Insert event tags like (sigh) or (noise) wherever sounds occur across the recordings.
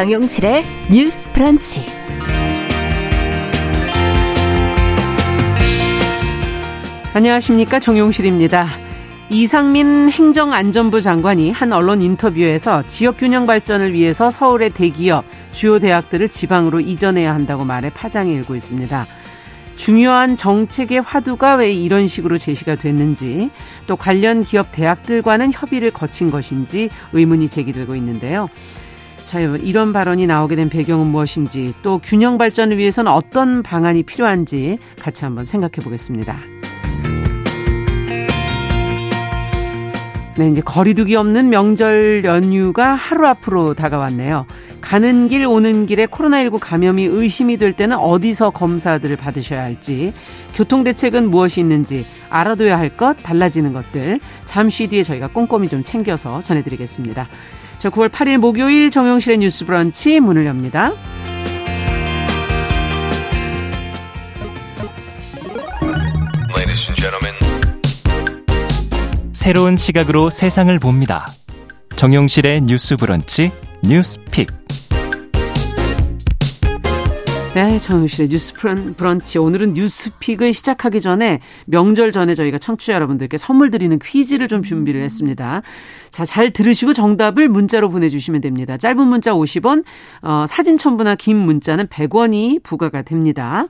정용실의 뉴스 프런치. 안녕하십니까. 정용실입니다. 이상민 행정안전부 장관이 한 언론 인터뷰에서 지역 균형 발전을 위해서 서울의 대기업, 주요 대학들을 지방으로 이전해야 한다고 말해 파장이 일고 있습니다. 중요한 정책의 화두가 왜 이런 식으로 제시가 됐는지 또 관련 기업 대학들과는 협의를 거친 것인지 의문이 제기되고 있는데요. 자, 이런 발언이 나오게 된 배경은 무엇인지 또 균형 발전을 위해서는 어떤 방안이 필요한지 같이 한번 생각해 보겠습니다. 네, 이제 거리두기 없는 명절 연휴가 하루 앞으로 다가왔네요. 가는 길 오는 길에 코로나19 감염이 의심이 될 때는 어디서 검사들을 받으셔야 할지 교통 대책은 무엇이 있는지 알아둬야 할 것 달라지는 것들 잠시 뒤에 저희가 꼼꼼히 좀 챙겨서 전해드리겠습니다. 자, 9월 8일 목요일 정용실의 뉴스 브런치 문을 엽니다. 새로운 시각으로 세상을 봅니다. 정용실의 뉴스 브런치 뉴스픽. 네, 정영실의 뉴스 브런치. 오늘은 뉴스픽을 시작하기 전에 명절 전에 저희가 청취자 여러분들께 선물 드리는 퀴즈를 좀 준비를 했습니다. 자, 잘 들으시고 정답을 문자로 보내주시면 됩니다. 짧은 문자 50원, 어, 사진 첨부나 긴 문자는 100원이 부과가 됩니다.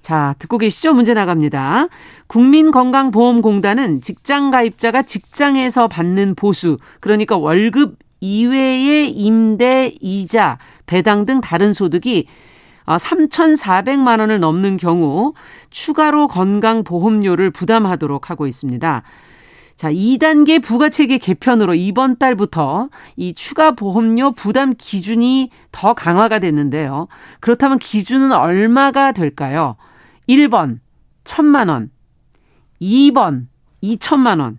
자, 듣고 계시죠? 문제 나갑니다. 국민건강보험공단은 직장 가입자가 직장에서 받는 보수, 그러니까 월급 이외의 임대, 이자, 배당 등 다른 소득이 3,400만 어, 원을 넘는 경우 추가로 건강보험료를 부담하도록 하고 있습니다. 자, 2단계 부가체계 개편으로 이번 달부터 이 추가 보험료 부담 기준이 더 강화가 됐는데요. 그렇다면 기준은 얼마가 될까요? 1번 1000만 원, 2번 2천만 원.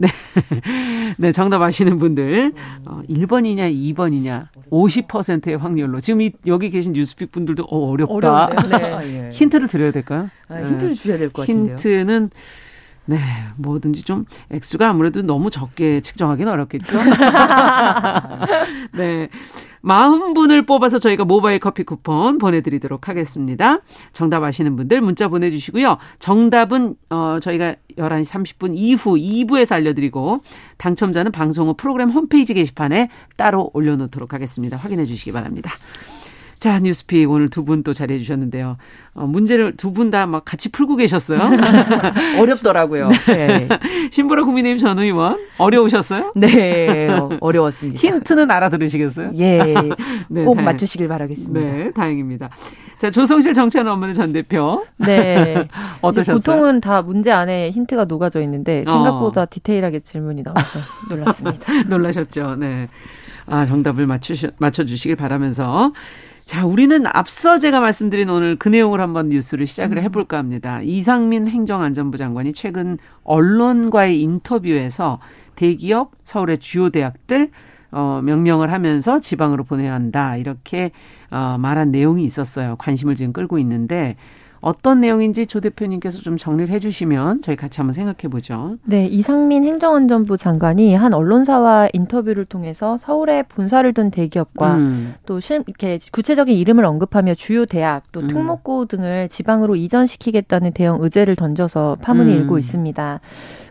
네. (laughs) 네, 정답 아시는 분들. 어, 1번이냐, 2번이냐. 50%의 확률로. 지금 이, 여기 계신 뉴스픽 분들도 어, 어렵다. 네. (laughs) 힌트를 드려야 될까요? 아, 힌트를 주셔야 될 것 같은데요. 힌트는 네, 뭐든지 좀 액수가 아무래도 너무 적게 측정하기는 어렵겠죠. (laughs) 네. 40분을 뽑아서 저희가 모바일 커피 쿠폰 보내드리도록 하겠습니다. 정답 아시는 분들 문자 보내주시고요. 정답은, 어, 저희가 11시 30분 이후 2부에서 알려드리고, 당첨자는 방송 후 프로그램 홈페이지 게시판에 따로 올려놓도록 하겠습니다. 확인해 주시기 바랍니다. 자, 뉴스픽 오늘 두 분또 자리해 주셨는데요. 어, 문제를 두 분 다 막 같이 풀고 계셨어요. (laughs) 어렵더라고요. 네. 신보라 국민의힘 전 의원 어려우셨어요? 네, 어려웠습니다. 힌트는 알아들으시겠어요? 예, (laughs) 네, 꼭 다행, 맞추시길 바라겠습니다. 네, 다행입니다. 자, 조성실 정치하는 업무는 전 대표. 네. (laughs) 어떠셨어요? 보통은 다 문제 안에 힌트가 녹아져 있는데 생각보다 어. 디테일하게 질문이 나와서 놀랐습니다. 놀라셨죠? 네. 아, 정답을 맞추시, 맞춰 주시길 바라면서. 자, 우리는 앞서 제가 말씀드린 오늘 그 내용을 한번 뉴스를 시작을 음. 해볼까 합니다. 이상민 행정안전부 장관이 최근 언론과의 인터뷰에서 대기업, 서울의 주요 대학들, 어, 명명을 하면서 지방으로 보내야 한다. 이렇게, 어, 말한 내용이 있었어요. 관심을 지금 끌고 있는데, 어떤 내용인지 조 대표님께서 좀 정리를 해주시면 저희 같이 한번 생각해 보죠. 네, 이상민 행정안전부 장관이 한 언론사와 인터뷰를 통해서 서울에 본사를 둔 대기업과 음. 또 실, 이렇게 구체적인 이름을 언급하며 주요 대학 또 음. 특목고 등을 지방으로 이전시키겠다는 대형 의제를 던져서 파문이 음. 일고 있습니다.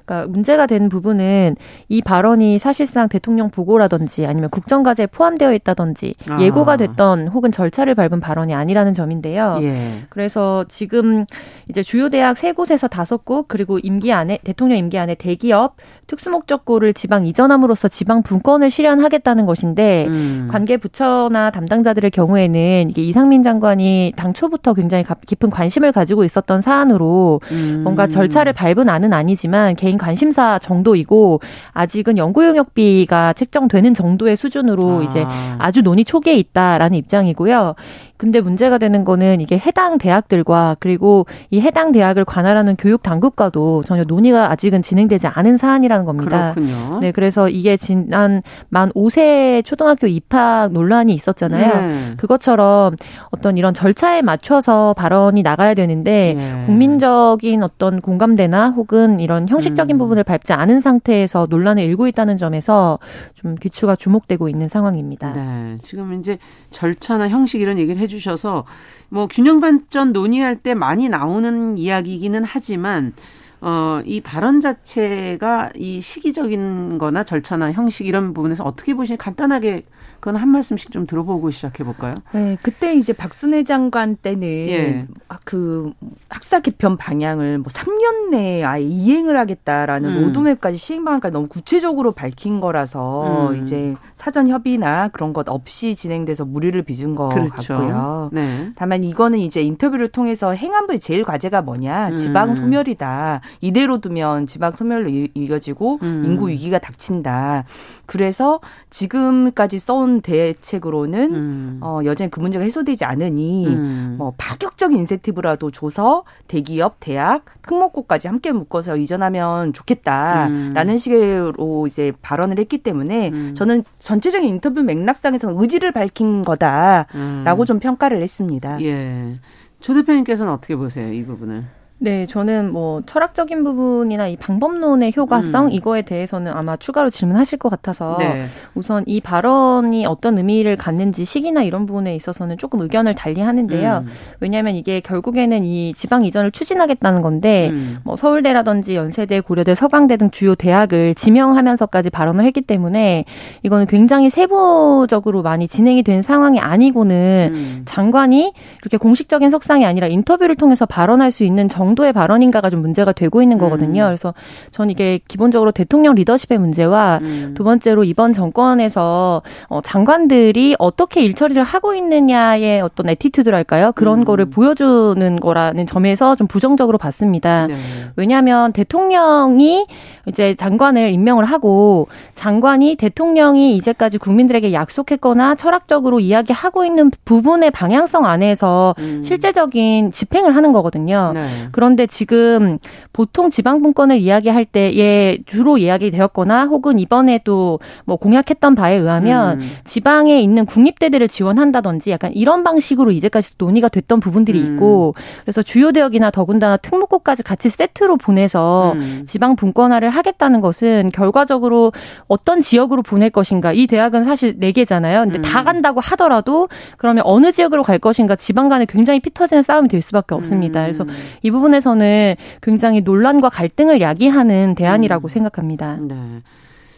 그러니까 문제가 된 부분은 이 발언이 사실상 대통령 보고라든지 아니면 국정과제에 포함되어 있다든지 아. 예고가 됐던 혹은 절차를 밟은 발언이 아니라는 점인데요. 예. 그래서 지금 이제 주요 대학 세 곳에서 다섯 곳 그리고 임기 안에 대통령 임기 안에 대기업 특수목적고를 지방 이전함으로써 지방 분권을 실현하겠다는 것인데 음. 관계 부처나 담당자들의 경우에는 이게 이상민 장관이 당초부터 굉장히 깊은 관심을 가지고 있었던 사안으로 음. 뭔가 절차를 밟은 안은 아니지만 개인 관심사 정도이고 아직은 연구 용역비가 책정되는 정도의 수준으로 아. 이제 아주 논의 초기에 있다라는 입장이고요. 근데 문제가 되는 거는 이게 해당 대학들과 그리고 이 해당 대학을 관할하는 교육 당국과도 전혀 논의가 아직은 진행되지 않은 사안이라는 겁니다. 그렇군요. 네, 그래서 이게 지난 만 5세 초등학교 입학 논란이 있었잖아요. 네. 그것처럼 어떤 이런 절차에 맞춰서 발언이 나가야 되는데 네. 국민적인 어떤 공감대나 혹은 이런 형식적인 음. 부분을 밟지 않은 상태에서 논란을 일고 있다는 점에서 좀 귀추가 주목되고 있는 상황입니다. 네, 지금 이제 절차나 형식 이런 얘기를 해 주셔서 뭐 균형 발전 논의할 때 많이 나오는 이야기기는 하지만 어, 이 발언 자체가 이 시기적인 거나 절차나 형식 이런 부분에서 어떻게 보시는 간단하게 그건 한 말씀씩 좀 들어보고 시작해 볼까요? 네, 그때 이제 박순애 장관 때는 예. 아, 그 학사 개편 방향을 뭐 3년 내에 아예 이행을 하겠다라는 음. 로드맵까지 시행 방안까지 너무 구체적으로 밝힌 거라서 음. 이제 사전 협의나 그런 것 없이 진행돼서 무리를 빚은 것 그렇죠. 같고요. 네. 다만 이거는 이제 인터뷰를 통해서 행안부의 제일 과제가 뭐냐 지방 음. 소멸이다. 이대로 두면 지방 소멸로 이어지고 음. 인구 위기가 닥친다. 그래서 지금까지 써온 대책으로는 음. 어, 여전히 그 문제가 해소되지 않으니 음. 뭐 파격적인 인센티브라도 줘서 대기업, 대학, 특목고까지 함께 묶어서 이전하면 좋겠다라는 음. 식으로 이제 발언을 했기 때문에 음. 저는 전체적인 인터뷰 맥락상에서 의지를 밝힌 거다라고 음. 좀 평가를 했습니다. 예. 조 대표님께서는 어떻게 보세요, 이 부분을? 네, 저는 뭐 철학적인 부분이나 이 방법론의 효과성 음. 이거에 대해서는 아마 추가로 질문하실 것 같아서 네. 우선 이 발언이 어떤 의미를 갖는지 시기나 이런 부분에 있어서는 조금 의견을 달리 하는데요. 음. 왜냐하면 이게 결국에는 이 지방 이전을 추진하겠다는 건데 음. 뭐 서울대라든지 연세대, 고려대, 서강대 등 주요 대학을 지명하면서까지 발언을 했기 때문에 이거는 굉장히 세부적으로 많이 진행이 된 상황이 아니고는 음. 장관이 이렇게 공식적인 석상이 아니라 인터뷰를 통해서 발언할 수 있는 정 정도의 발언인가가 좀 문제가 되고 있는 거거든요. 음. 그래서 전 이게 기본적으로 대통령 리더십의 문제와 음. 두 번째로 이번 정권에서 어, 장관들이 어떻게 일 처리를 하고 있느냐의 어떤 에티튜드랄까요? 그런 음. 거를 보여주는 거라는 점에서 좀 부정적으로 봤습니다. 네. 왜냐하면 대통령이 이제 장관을 임명을 하고 장관이 대통령이 이제까지 국민들에게 약속했거나 철학적으로 이야기하고 있는 부분의 방향성 안에서 음. 실제적인 집행을 하는 거거든요. 네. 그런데 지금 보통 지방분권을 이야기할 때에 주로 이야기 되었거나 혹은 이번에 도뭐 공약했던 바에 의하면 음. 지방에 있는 국립대들을 지원한다든지 약간 이런 방식으로 이제까지 논의가 됐던 부분들이 음. 있고 그래서 주요 대역이나 더군다나 특목고까지 같이 세트로 보내서 음. 지방 분권화를 하겠다는 것은 결과적으로 어떤 지역으로 보낼 것인가 이 대학은 사실 4개잖아요. 근데 다 음. 간다고 하더라도 그러면 어느 지역으로 갈 것인가 지방 간에 굉장히 피터지는 싸움이 될 수밖에 없습니다. 그래서 음. 이 부분 에서는 굉장히 논란과 갈등을 야기하는 대안이라고 음. 생각합니다. 네.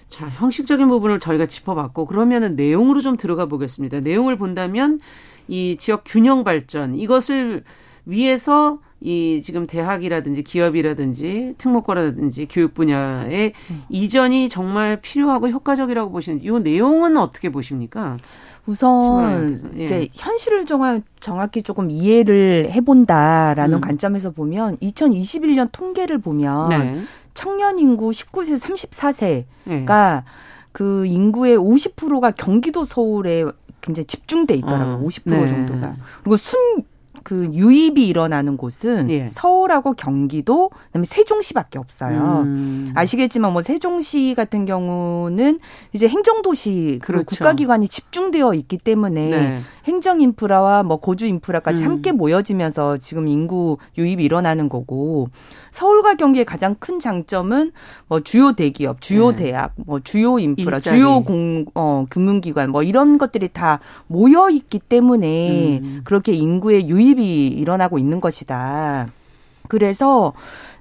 자, 형식적인 부분을 저희가 짚어봤고 그러면은 내용으로 좀 들어가 보겠습니다. 내용을 본다면 이 지역 균형 발전 이것을 위해서 이 지금 대학이라든지 기업이라든지 특목고라든지 교육 분야의 음. 이전이 정말 필요하고 효과적이라고 보시는 이 내용은 어떻게 보십니까? 우선 예. 이제 현실을 정말 정확히 조금 이해를 해본다라는 음. 관점에서 보면 2021년 통계를 보면 네. 청년 인구 19세 34세가 네. 그 인구의 50%가 경기도 서울에 굉장히 집중돼 있더라고요. 어. 50% 네. 정도가. 그리고 순 그 유입이 일어나는 곳은 예. 서울하고 경기도 그다음에 세종시밖에 없어요. 음. 아시겠지만 뭐 세종시 같은 경우는 이제 행정도시 그리고 그렇죠. 국가기관이 집중되어 있기 때문에 네. 행정 인프라와 뭐 거주 인프라까지 음. 함께 모여지면서 지금 인구 유입이 일어나는 거고 서울과 경기의 가장 큰 장점은 뭐 주요 대기업, 주요 네. 대학, 뭐 주요 인프라, 일자리. 주요 공, 어, 금융기관 뭐 이런 것들이 다 모여 있기 때문에 음. 그렇게 인구의 유입 이 일어나고 있는 것이다. 그래서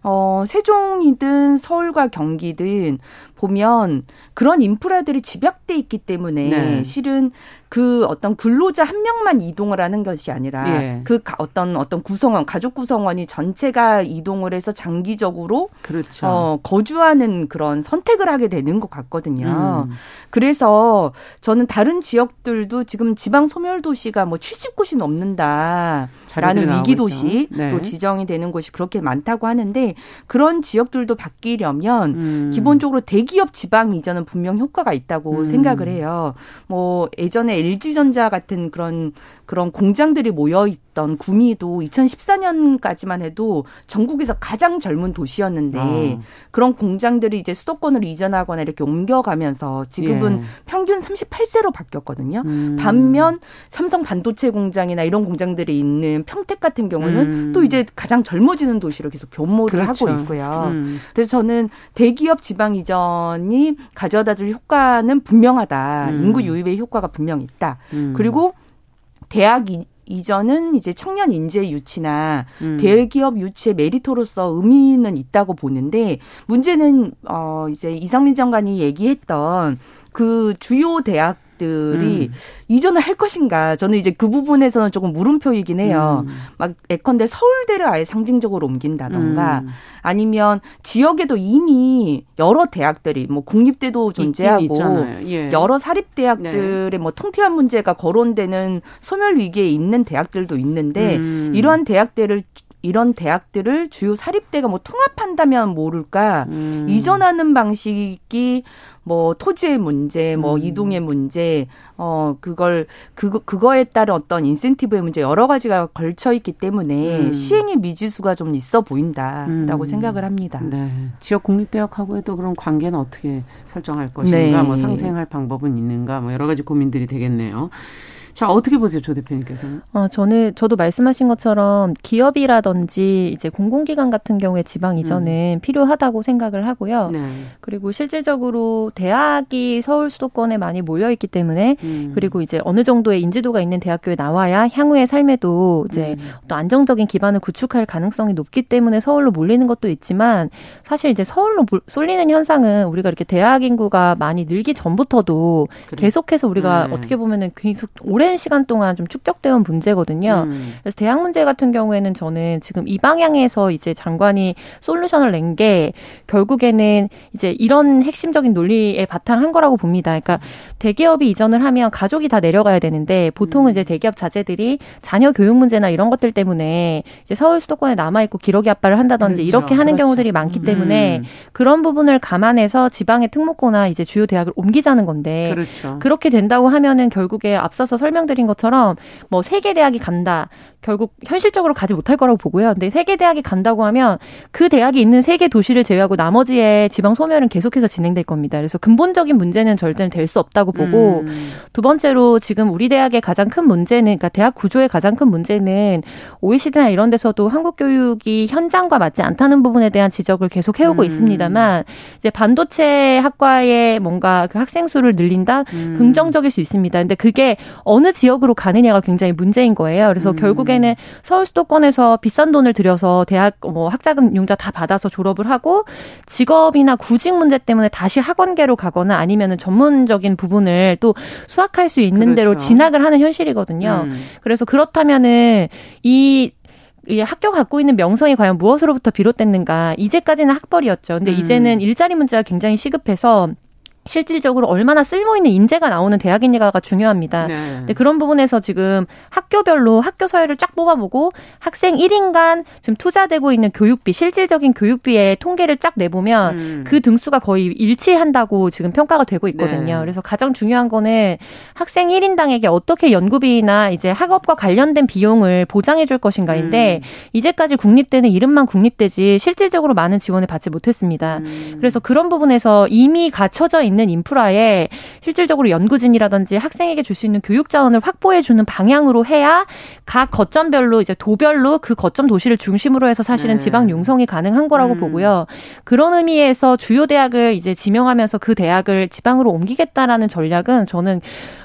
어 세종이든 서울과 경기든 보면 그런 인프라들이 집약돼 있기 때문에 네. 실은 그 어떤 근로자 한 명만 이동을 하는 것이 아니라 예. 그 어떤 어떤 구성원 가족 구성원이 전체가 이동을 해서 장기적으로 그렇죠. 어, 거주하는 그런 선택을 하게 되는 것 같거든요. 음. 그래서 저는 다른 지역들도 지금 지방 소멸 도시가 뭐 70곳이 넘는다라는 위기 도시로 네. 지정이 되는 곳이 그렇게 많다고 하는데 그런 지역들도 바뀌려면 음. 기본적으로 대기업 지방 이전은 분명 효과가 있다고 음. 생각을 해요. 뭐 예전에 LG전자 같은 그런 그런 공장들이 모여 있던 구미도 2014년까지만 해도 전국에서 가장 젊은 도시였는데 어. 그런 공장들이 이제 수도권으로 이전하거나 이렇게 옮겨가면서 지금은 예. 평균 38세로 바뀌었거든요. 음. 반면 삼성 반도체 공장이나 이런 공장들이 있는 평택 같은 경우는 음. 또 이제 가장 젊어지는 도시로 계속 변모를 그렇죠. 하고 있고요. 음. 그래서 저는 대기업 지방 이전이 가져다 줄 효과는 분명하다. 음. 인구 유입의 효과가 분명히 있다. 음. 그리고 대학 이전은 이제 청년 인재 유치나 음. 대기업 유치의 메리토로서 의미는 있다고 보는데 문제는 어 이제 이상민 장관이 얘기했던 그 주요 대학 들이 음. 이전을 할 것인가 저는 이제 그 부분에서는 조금 물음표이긴 해요. 음. 막 예컨대 서울대를 아예 상징적으로 옮긴다던가 음. 아니면 지역에도 이미 여러 대학들이 뭐 국립대도 존재하고 예. 여러 사립 대학들의 네. 뭐 통폐합 문제가 거론되는 소멸 위기에 있는 대학들도 있는데 음. 이러한 대학들을 이런 대학들을 주요 사립대가 뭐 통합한다면 모를까 음. 이전하는 방식이 뭐 토지의 문제, 뭐 음. 이동의 문제, 어 그걸 그 그거에 따른 어떤 인센티브의 문제 여러 가지가 걸쳐 있기 때문에 음. 시행의 미지수가 좀 있어 보인다라고 음. 생각을 합니다. 네. 지역 공립대학하고의 또 그런 관계는 어떻게 설정할 것인가, 네. 뭐 상생할 방법은 있는가, 뭐 여러 가지 고민들이 되겠네요. 자, 어떻게 보세요, 조 대표님께서는? 어, 저는, 저도 말씀하신 것처럼 기업이라든지 이제 공공기관 같은 경우에 지방 이전은 음. 필요하다고 생각을 하고요. 네. 그리고 실질적으로 대학이 서울 수도권에 많이 모여있기 때문에 음. 그리고 이제 어느 정도의 인지도가 있는 대학교에 나와야 향후의 삶에도 이제 음. 또 안정적인 기반을 구축할 가능성이 높기 때문에 서울로 몰리는 것도 있지만 사실 이제 서울로 쏠리는 현상은 우리가 이렇게 대학 인구가 많이 늘기 전부터도 그래. 계속해서 우리가 네. 어떻게 보면은 계속 오랜 시간 동안 좀 축적되어 온 문제거든요. 음. 그래서 대학 문제 같은 경우에는 저는 지금 이 방향에서 이제 장관이 솔루션을 낸 게 결국에는 이제 이런 핵심적인 논리에 바탕한 거라고 봅니다. 그러니까 대기업이 이전을 하면 가족이 다 내려가야 되는데 보통은 음. 이제 대기업 자제들이 자녀 교육 문제나 이런 것들 때문에 이제 서울 수도권에 남아 있고 기러기 아빠를 한다든지 그렇죠. 이렇게 하는 그렇죠. 경우들이 많기 때문에 음. 그런 부분을 감안해서 지방의 특목고나 이제 주요 대학을 옮기자는 건데 그렇죠. 그렇게 된다고 하면은 결국에 앞서서 설 설명드린 것처럼 뭐 세계 대학이 간다. 결국 현실적으로 가지 못할 거라고 보고요. 근데 세계 대학이 간다고 하면 그 대학이 있는 세계 도시를 제외하고 나머지의 지방 소멸은 계속해서 진행될 겁니다. 그래서 근본적인 문제는 절대 될수 없다고 보고 음. 두 번째로 지금 우리 대학의 가장 큰 문제는 그러니까 대학 구조의 가장 큰 문제는 OECD나 이런 데서도 한국 교육이 현장과 맞지 않다는 부분에 대한 지적을 계속 해오고 음. 있습니다만 이제 반도체 학과의 뭔가 그 학생 수를 늘린다 음. 긍정적일 수 있습니다. 근데 그게 어느 지역으로 가느냐가 굉장히 문제인 거예요. 그래서 음. 결국에는 서울 수도권에서 비싼 돈을 들여서 대학 뭐 학자금 융자 다 받아서 졸업을 하고 직업이나 구직 문제 때문에 다시 학원계로 가거나 아니면은 전문적인 부분을 또 수학할 수 있는 그렇죠. 대로 진학을 하는 현실이거든요. 음. 그래서 그렇다면은 이이 학교 갖고 있는 명성이 과연 무엇으로부터 비롯됐는가? 이제까지는 학벌이었죠. 근데 음. 이제는 일자리 문제가 굉장히 시급해서 실질적으로 얼마나 쓸모 있는 인재가 나오는 대학이냐가 중요합니다. 네. 근데 그런 부분에서 지금 학교별로 학교 서열을 쫙 뽑아보고 학생 1인간 지금 투자되고 있는 교육비, 실질적인 교육비의 통계를 쫙 내보면 음. 그 등수가 거의 일치한다고 지금 평가가 되고 있거든요. 네. 그래서 가장 중요한 거는 학생 1인당에게 어떻게 연구비나 이제 학업과 관련된 비용을 보장해 줄 것인가인데 음. 이제까지 국립대는 이름만 국립대지 실질적으로 많은 지원을 받지 못했습니다. 음. 그래서 그런 부분에서 이미 갖춰져 있는 인프라에 실질적으로 연구진이라든지 학생에게 줄 수 있는 교육 자원을 확보해 주는 방향으로 해야 각 거점별로 이제 도별로 그 거점 도시를 중심으로 해서 사실은 네. 지방 융성이 가능한 거라고 음. 보고요. 그런 의미에서 주요 대학을 이제 지명하면서 그 대학을 지방으로 옮기겠다라는 전략은 저는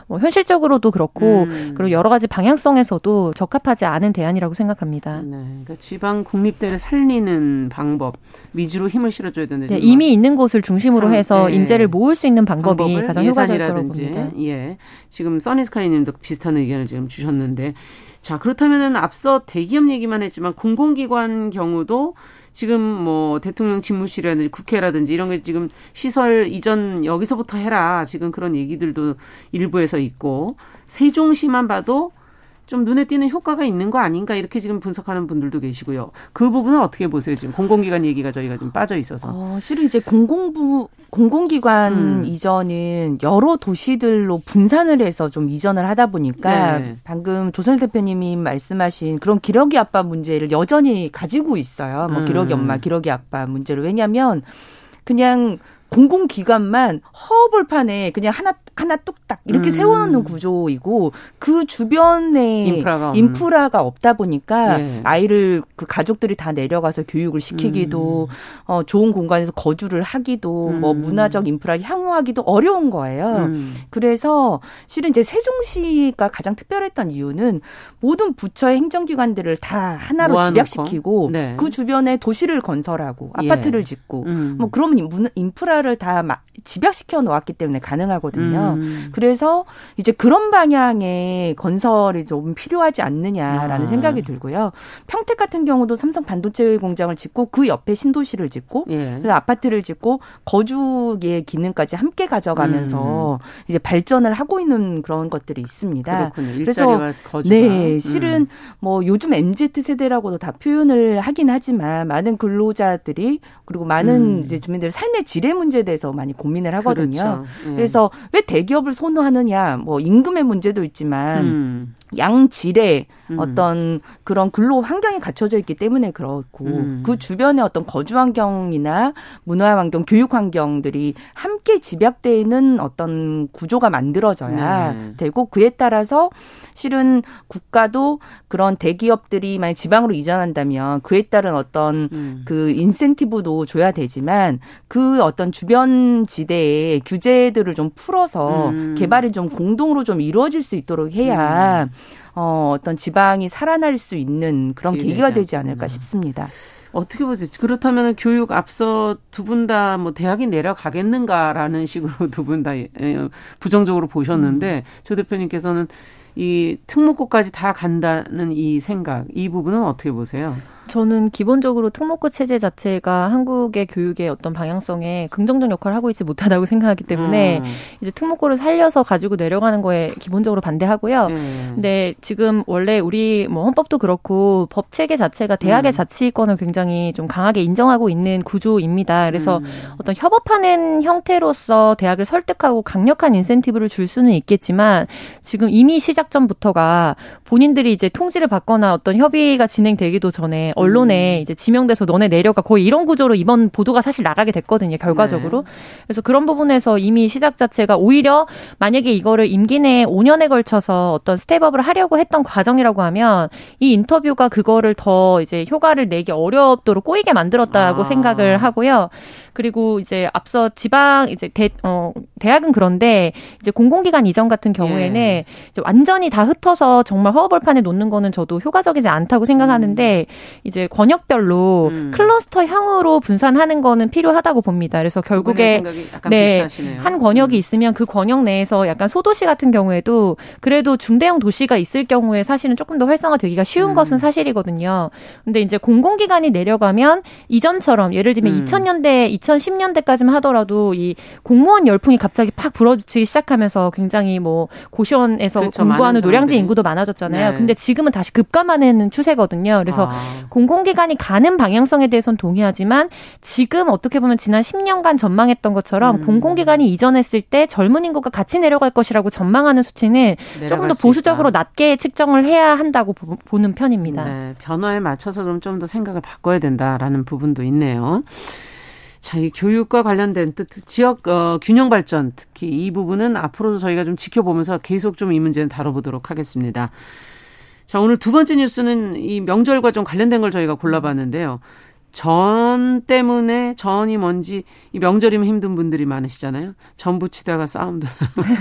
뭐 현실적으로도 그렇고 음. 그리고 여러 가지 방향성에서도 적합하지 않은 대안이라고 생각합니다. 네, 그러니까 지방 국립대를 살리는 방법 위주로 힘을 실어줘야 되는데 네, 이미 있는 곳을 중심으로 해서 네. 인재를 모을 수 있는 방법이 가장 효과적일 거라고 봅니다. 예, 지금 써니스카이님도 비슷한 의견을 지금 주셨는데 자 그렇다면은 앞서 대기업 얘기만 했지만 공공기관 경우도 지금 뭐 대통령 집무실이라든지 국회라든지 이런 게 지금 시설 이전 여기서부터 해라. 지금 그런 얘기들도 일부에서 있고 세종시만 봐도 좀 눈에 띄는 효과가 있는 거 아닌가 이렇게 지금 분석하는 분들도 계시고요. 그 부분은 어떻게 보세요? 지금 공공기관 얘기가 저희가 좀 빠져 있어서. 어, 실은 이제 공공부 공공기관 음. 이전은 여러 도시들로 분산을 해서 좀 이전을 하다 보니까 네. 방금 조선 대표님이 말씀하신 그런 기러기 아빠 문제를 여전히 가지고 있어요. 뭐 기러기 음. 엄마, 기러기 아빠 문제를 왜냐하면 그냥 공공기관만 허벌판에 그냥 하나 하나 뚝딱 이렇게 음. 세워놓는 구조이고 그 주변에 인프라가, 인프라가 없다 보니까 네. 아이를 그 가족들이 다 내려가서 교육을 시키기도 음. 어 좋은 공간에서 거주를 하기도 음. 뭐 문화적 인프라 향유하기도 어려운 거예요. 음. 그래서 실은 이제 세종시가 가장 특별했던 이유는 모든 부처의 행정기관들을 다 하나로 모아놓고. 집약시키고 네. 그 주변에 도시를 건설하고 예. 아파트를 짓고 음. 뭐 그러면 인프라 를 다 집약시켜 놓았기 때문에 가능하거든요. 음. 그래서 이제 그런 방향의 건설이 좀 필요하지 않느냐라는 아. 생각이 들고요. 평택 같은 경우도 삼성 반도체 공장을 짓고 그 옆에 신도시를 짓고 예. 그래서 아파트를 짓고 거주의 기능까지 함께 가져가면서 음. 이제 발전을 하고 있는 그런 것들이 있습니다. 그렇군요. 그래서 거주가. 네, 실은 음. 뭐 요즘 MZ 세대라고도 다 표현을 하긴 하지만 많은 근로자들이 그리고 많은 음. 이제 주민들 삶의 질의 문제 에 대해서 많이 고민을 하거든요. 그렇죠. 예. 그래서 왜 대기업을 선호하느냐, 뭐 임금의 문제도 있지만 음. 양질의 음. 어떤 그런 근로 환경이 갖춰져 있기 때문에 그렇고 음. 그 주변에 어떤 거주 환경이나 문화 환경, 교육 환경들이 함께 집약되는 어떤 구조가 만들어져야 네. 되고 그에 따라서 실은 국가도 그런 대기업들이 만약 지방으로 이전한다면 그에 따른 어떤 음. 그 인센티브도 줘야 되지만 그 어떤 주변 지대에 규제들을 좀 풀어서 음. 개발이 좀 공동으로 좀 이루어질 수 있도록 해야 음. 어, 어떤 지방이 살아날 수 있는 그런 계기가 되지 않을까 싶습니다. 어떻게 보세요? 그렇다면 교육 앞서 두 분 다 뭐 대학이 내려가겠는가라는 (laughs) 식으로 두 분 다 부정적으로 보셨는데 음. 조 대표님께서는 이 특목고까지 다 간다는 이 생각, 이 부분은 어떻게 보세요? 저는 기본적으로 특목고 체제 자체가 한국의 교육의 어떤 방향성에 긍정적 역할을 하고 있지 못하다고 (laughs) 생각하기 때문에 음. 이제 특목고를 살려서 가지고 내려가는 거에 기본적으로 반대하고요. 음. 근데 지금 원래 우리 뭐 헌법도 그렇고 법 체계 자체가 대학의 음. 자치권을 굉장히 좀 강하게 인정하고 있는 구조입니다. 그래서 음. 어떤 협업하는 형태로서 대학을 설득하고 강력한 인센티브를 줄 수는 있겠지만 지금 이미 시작 전부터가 본인들이 이제 통지를 받거나 어떤 협의가 진행되기도 전에 언론에 음. 이제 지명돼서 너네 내려가 거의 이런 구조로 이번 보도가 사실 나가게 됐거든요. 결과적으로. 네. 그래서 그런 부분에서 이미 시작 자체가 오히려 만약에 이거를 임기 내에 5년에 걸쳐서 어떤 스텝업을 하려고 했던 과정이라고 하면 이 인터뷰가 그거를 더 이제 효과를 내기 어렵도록 꼬이게 만들었다고 아. 생각을 하고요. 그리고 이제 앞서 지방 이제 대, 어, 대학은 그런데 이제 공공기관 이전 같은 경우에는 예. 완전히 다 흩어서 정말 허허벌판에 놓는 거는 저도 효과적이지 않다고 생각하는데 음. 이제 권역별로 음. 클러스터형으로 분산하는 거는 필요하다고 봅니다. 그래서 결국에 네, 비슷하시네요. 한 권역이 음. 있으면 그 권역 내에서 약간 소도시 같은 경우에도 그래도 중대형 도시가 있을 경우에 사실은 조금 더 활성화되기가 쉬운 음. 것은 사실이거든요. 근데 이제 공공기관이 내려가면 이전처럼 예를 들면 2000년대 음. 2010년대까지만 하더라도 이 공무원 열풍이 갑자기 팍 불어지기 시작하면서 굉장히 뭐 고시원에서 그렇죠. 공부하는 노량진 인구도 많아졌잖아요. 네. 근데 지금은 다시 급감하는 추세거든요. 그래서 아. 공공기관이 가는 방향성에 대해서는 동의하지만 지금 어떻게 보면 지난 10년간 전망했던 것처럼 음. 공공기관이 이전했을 때 젊은 인구가 같이 내려갈 것이라고 전망하는 수치는 조금 더 보수적으로 낮게 측정을 해야 한다고 보, 는 편입니다. 네. 변화에 맞춰서 그럼 좀 더 생각을 바꿔야 된다라는 부분도 있네요. 자, 이 교육과 관련된 뜻, 지역 어, 균형 발전 특히 이 부분은 앞으로도 저희가 좀 지켜보면서 계속 좀 이 문제는 다뤄보도록 하겠습니다. 자, 오늘 두 번째 뉴스는 이 명절과 좀 관련된 걸 저희가 골라봤는데요. 전 때문에 전이 뭔지 이 명절이면 힘든 분들이 많으시잖아요. 전 부치다가 싸움도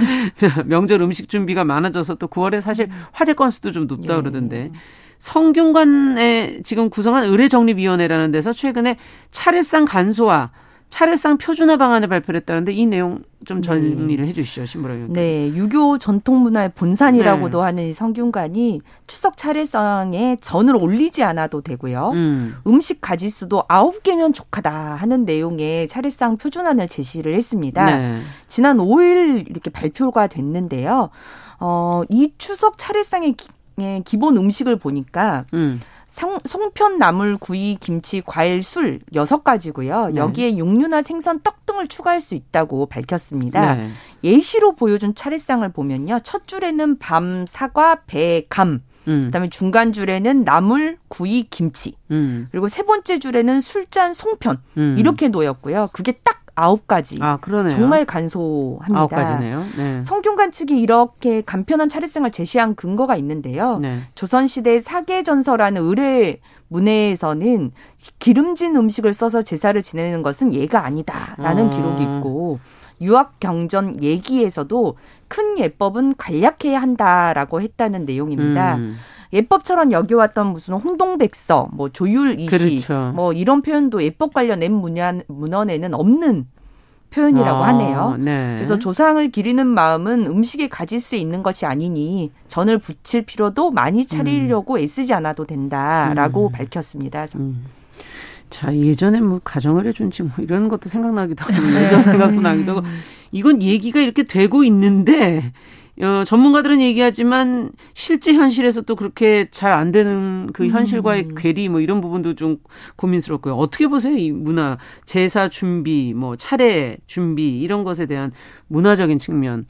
(laughs) 명절 음식 준비가 많아져서 또 9월에 사실 화재 건수도 좀 높다 예. 그러던데 성균관에 지금 구성한 의례정립위원회라는 데서 최근에 차례상 간소화 차례상 표준화 방안을 발표를 했다는데 이 내용 좀 네. 정리를 네. 해주시죠, 신부라 의원께서. 네, 유교 전통 문화의 본산이라고도 네. 하는 성균관이 추석 차례상에 전을 올리지 않아도 되고요. 음. 식 가지수도 아홉 개면 족하다 하는 내용의 차례상 표준안을 제시를 했습니다. 네. 지난 5일 이렇게 발표가 됐는데요. 어, 이 추석 차례상의 기 본 음식을 보니까 음. 성, 송편, 나물, 구이, 김치, 과일, 술 여섯 가지고요. 네. 여기에 육류나 생선, 떡 등을 추가할 수 있다고 밝혔습니다. 네. 예시로 보여준 차례상을 보면요. 첫 줄에는 밤, 사과, 배, 감. 음. 그다음에 중간 줄에는 나물, 구이, 김치. 음. 그리고 세 번째 줄에는 술잔, 송편. 음. 이렇게 놓였고요. 그게 딱 아홉 가지. 아, 그러네요. 정말 간소합니다. 아홉 가지네요. 네. 성균관 측이 이렇게 간편한 차례상을 제시한 근거가 있는데요. 네. 조선시대 사계전서라는 의뢰 문해에서는 기름진 음식을 써서 제사를 지내는 것은 예가 아니다라는 아. 기록이 있고 유학 경전 얘기에서도 큰 예법은 간략해야 한다라고 했다는 내용입니다. 음. 예법처럼 여겨왔던 무슨 홍동백서, 뭐 조율이시, 그렇죠. 뭐 이런 표현도 예법 관련된 문연, 문헌에는 없는 표현이라고 아, 하네요. 네. 그래서 조상을 기리는 마음은 음식에 가질 수 있는 것이 아니니 전을 붙일 필요도 많이 차리려고 음. 애쓰지 않아도 된다라고 음. 밝혔습니다. 음. 자 예전에 뭐 가정을 해준지 뭐 이런 것도 생각나기도 하고 예전 생각도 나기도 하고 이건 얘기가 이렇게 되고 있는데 어, 전문가들은 얘기하지만 실제 현실에서 또 그렇게 잘 안 되는 그 음. 현실과의 음. 괴리 뭐 이런 부분도 좀 고민스럽고요. 어떻게 보세요? 이 문화, 제사 준비, 뭐 차례 준비 이런 것에 대한 문화적인 측면.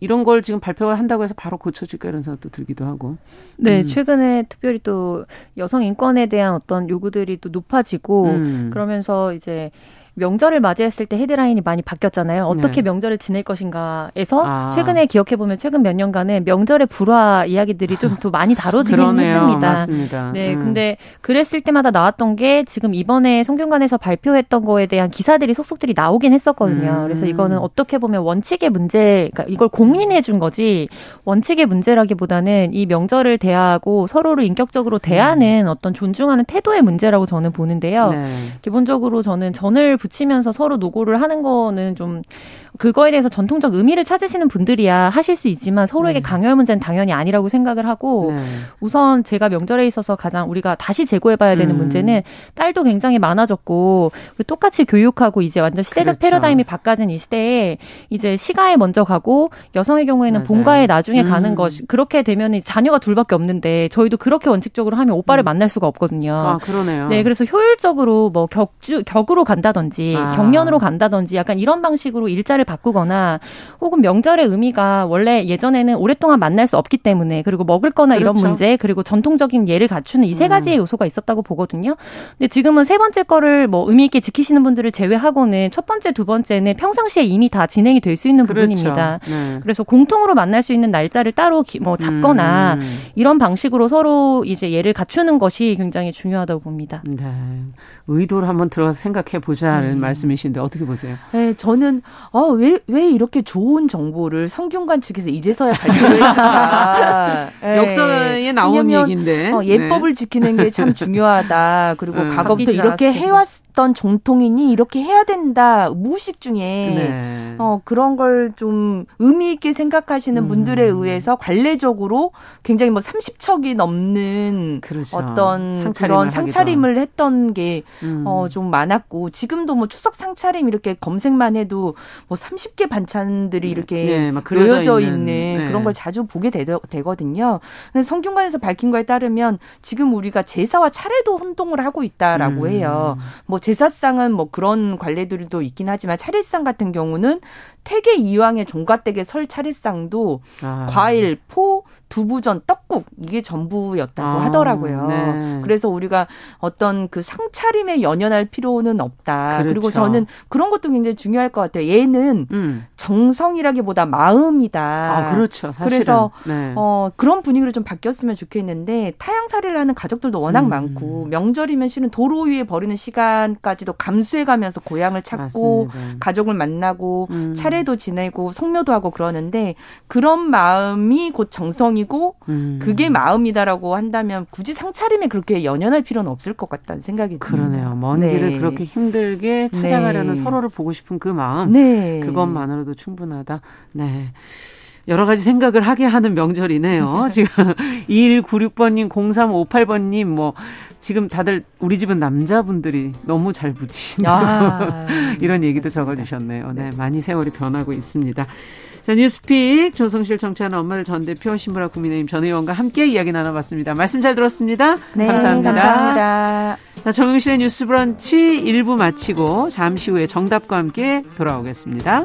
이런 걸 지금 발표를 한다고 해서 바로 고쳐질까 이런 생각도 들기도 하고. 네, 음. 최근에 특별히 또 여성 인권에 대한 어떤 요구들이 또 높아지고 음. 그러면서 이제 명절을 맞이했을 때 헤드라인이 많이 바뀌었잖아요. 어떻게 네. 명절을 지낼 것인가에서 아. 최근에 기억해 보면 최근 몇 년간은 명절의 불화 이야기들이 좀 더 많이 다뤄지긴 했습니다. 맞습니다. 네, 음. 근데 그랬을 때마다 나왔던 게 지금 이번에 성균관에서 발표했던 거에 대한 기사들이 속속들이 나오긴 했었거든요. 음. 그래서 이거는 어떻게 보면 원칙의 문제, 그러니까 이걸 공인해 준 거지 원칙의 문제라기보다는 이 명절을 대하고 서로를 인격적으로 대하는 음. 어떤 존중하는 태도의 문제라고 저는 보는데요. 네. 기본적으로 저는 전을 붙이면서 서로 노고를 하는 거는 좀 그거에 대해서 전통적 의미를 찾으시는 분들이야 하실 수 있지만 서로에게 네. 강요할 문제는 당연히 아니라고 생각을 하고 네. 우선 제가 명절에 있어서 가장 우리가 다시 재고해봐야 되는 음. 문제는 딸도 굉장히 많아졌고 똑같이 교육하고 이제 완전 시대적 그렇죠. 패러다임이 바꿔진 이 시대에 이제 시가에 먼저 가고 여성의 경우에는 맞아요. 본가에 나중에 음. 가는 것 그렇게 되면 자녀가 둘밖에 없는데 저희도 그렇게 원칙적으로 하면 오빠를 음. 만날 수가 없거든요. 아 그러네요. 네 그래서 효율적으로 뭐 격주 격으로 간다든지 아. 경련으로 간다든지 약간 이런 방식으로 일자를 명절을 바꾸거나 혹은 명절의 의미가 원래 예전에는 오랫동안 만날 수 없기 때문에 그리고 먹을 거나 그렇죠. 이런 문제 그리고 전통적인 예를 갖추는 이세 가지의 음. 요소가 있었다고 보거든요. 근데 지금은 세 번째 거를 뭐 의미 있게 지키시는 분들을 제외하고는 첫 번째, 두 번째는 평상시에 이미 다 진행이 될 수 있는 그렇죠. 부분입니다. 네. 그래서 공통으로 만날 수 있는 날짜를 따로 기, 뭐 잡거나 음. 이런 방식으로 서로 이제 예를 갖추는 것이 굉장히 중요하다고 봅니다. 네. 의도를 한번 들어가서 생각해 보자는 네. 말씀이신데 어떻게 보세요? 네, 저는 어, 왜, 왜 이렇게 좋은 정보를 성균관 측에서 이제서야 발표를 했을까. (laughs) 네. 역사에 나온 얘기인데. 어, 예법을 네. 지키는 게 참 중요하다. 그리고 음. 과거부터 이렇게 해왔 어떤 정통인이 이렇게 해야 된다 무의식 중에 네. 어 그런 걸 좀 의미 있게 생각하시는 음. 분들에 의해서 관례적으로 굉장히 뭐 30척이 넘는 그렇죠. 어떤 상차림을 그런 상차림을 했던 게 어좀 음. 많았고 지금도 뭐 추석 상차림 이렇게 검색만 해도 뭐 30개 반찬들이 이렇게 네, 놓여져 있는, 있는 네. 그런 걸 자주 보게 되, 되거든요. 근데 성균관에서 밝힌 거에 따르면 지금 우리가 제사와 차례도 혼동을 하고 있다라고 음. 해요. 뭐 제사상은 뭐 그런 관례들도 있긴 하지만 차례상 같은 경우는 태계 이왕의 종가댁에 설 차례상도 아. 과일, 포, 두부전, 떡국 이게 전부였다고 아, 하더라고요. 네. 그래서 우리가 어떤 그 상차림에 연연할 필요는 없다. 그렇죠. 그리고 저는 그런 것도 굉장히 중요할 것 같아요. 얘는 음. 정성이라기보다 마음이다. 아, 그렇죠. 사실은. 그래서 네. 어, 그런 분위기로 좀 바뀌었으면 좋겠는데 타향살이를 하는 가족들도 워낙 음. 많고 명절이면 실은 도로 위에 버리는 시간까지도 감수해가면서 고향을 찾고 맞습니다. 가족을 만나고 음. 차례도 지내고 성묘도 하고 그러는데 그런 마음이 곧 정성이 아니고 음. 그게 마음이다라고 한다면 굳이 상차림에 그렇게 연연할 필요는 없을 것 같다는 생각이 듭니다. 그러네요. 먼 네. 길을 그렇게 힘들게 찾아가려는 네. 서로를 보고 싶은 그 마음, 네. 그것만으로도 충분하다. 네. 여러 가지 생각을 하게 하는 명절이네요. (laughs) 지금 2196번님, 0358번님, 뭐, 지금 다들 우리 집은 남자분들이 너무 잘 붙이신다. 아, (laughs) 이런 얘기도 적어주셨네요. 네, 많이 세월이 변하고 있습니다. 자, 뉴스픽 조성실 정치하는 엄마를 전 대표 신부라 국민의힘 전 의원과 함께 이야기 나눠봤습니다. 말씀 잘 들었습니다. 네, 감사합니다. 감사합니다. 자, 정영실의 뉴스 브런치 1부 마치고 잠시 후에 정답과 함께 돌아오겠습니다.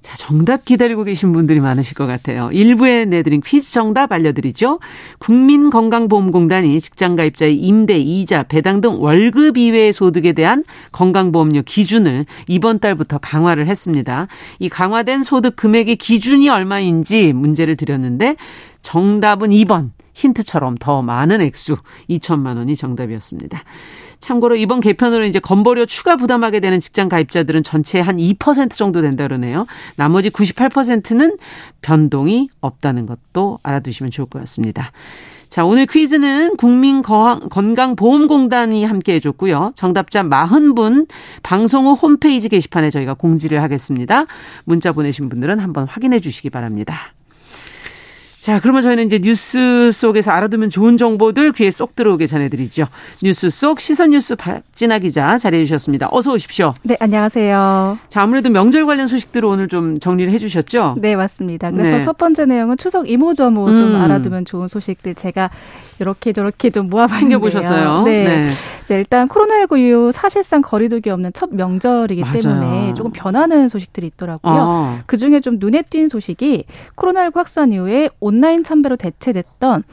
자, 정답 기다리고 계신 분들이 많으실 것 같아요. 일부에 내드린 퀴즈 정답 알려드리죠. 국민건강보험공단이 직장가입자의 임대, 이자, 배당 등 월급 이외의 소득에 대한 건강보험료 기준을 이번 달부터 강화를 했습니다. 이 강화된 소득 금액의 기준이 얼마인지 문제를 드렸는데 정답은 2번. 힌트처럼 더 많은 액수 2천만 원이 정답이었습니다. 참고로 이번 개편으로 이제 건보료 추가 부담하게 되는 직장 가입자들은 전체 한 2% 정도 된다 그러네요. 나머지 98%는 변동이 없다는 것도 알아두시면 좋을 것 같습니다. 자, 오늘 퀴즈는 국민건강보험공단이 함께 해줬고요. 정답자 40분 방송 후 홈페이지 게시판에 저희가 공지를 하겠습니다. 문자 보내신 분들은 한번 확인해 주시기 바랍니다. 자, 그러면 저희는 이제 뉴스 속에서 알아두면 좋은 정보들 귀에 쏙 들어오게 전해드리죠. 뉴스 속 시선 뉴스 박진아 기자 자리해 주셨습니다. 어서 오십시오. 네, 안녕하세요. 자, 아무래도 명절 관련 소식들을 오늘 좀 정리를 해 주셨죠? 네, 맞습니다. 그래서 네. 첫 번째 내용은 추석 이모저모 음. 좀 알아두면 좋은 소식들 제가 이렇게 저렇게 좀 모아봤는데요. 챙겨보셨어요? 네. 네. 네. 일단 코로나19 이후 사실상 거리두기 없는 첫 명절이기 맞아요. 때문에 조금 변하는 소식들이 있더라고요. 아. 그중에 좀 눈에 띈 소식이 코로나19 확산 이후에 온라인 참배로 대체됐던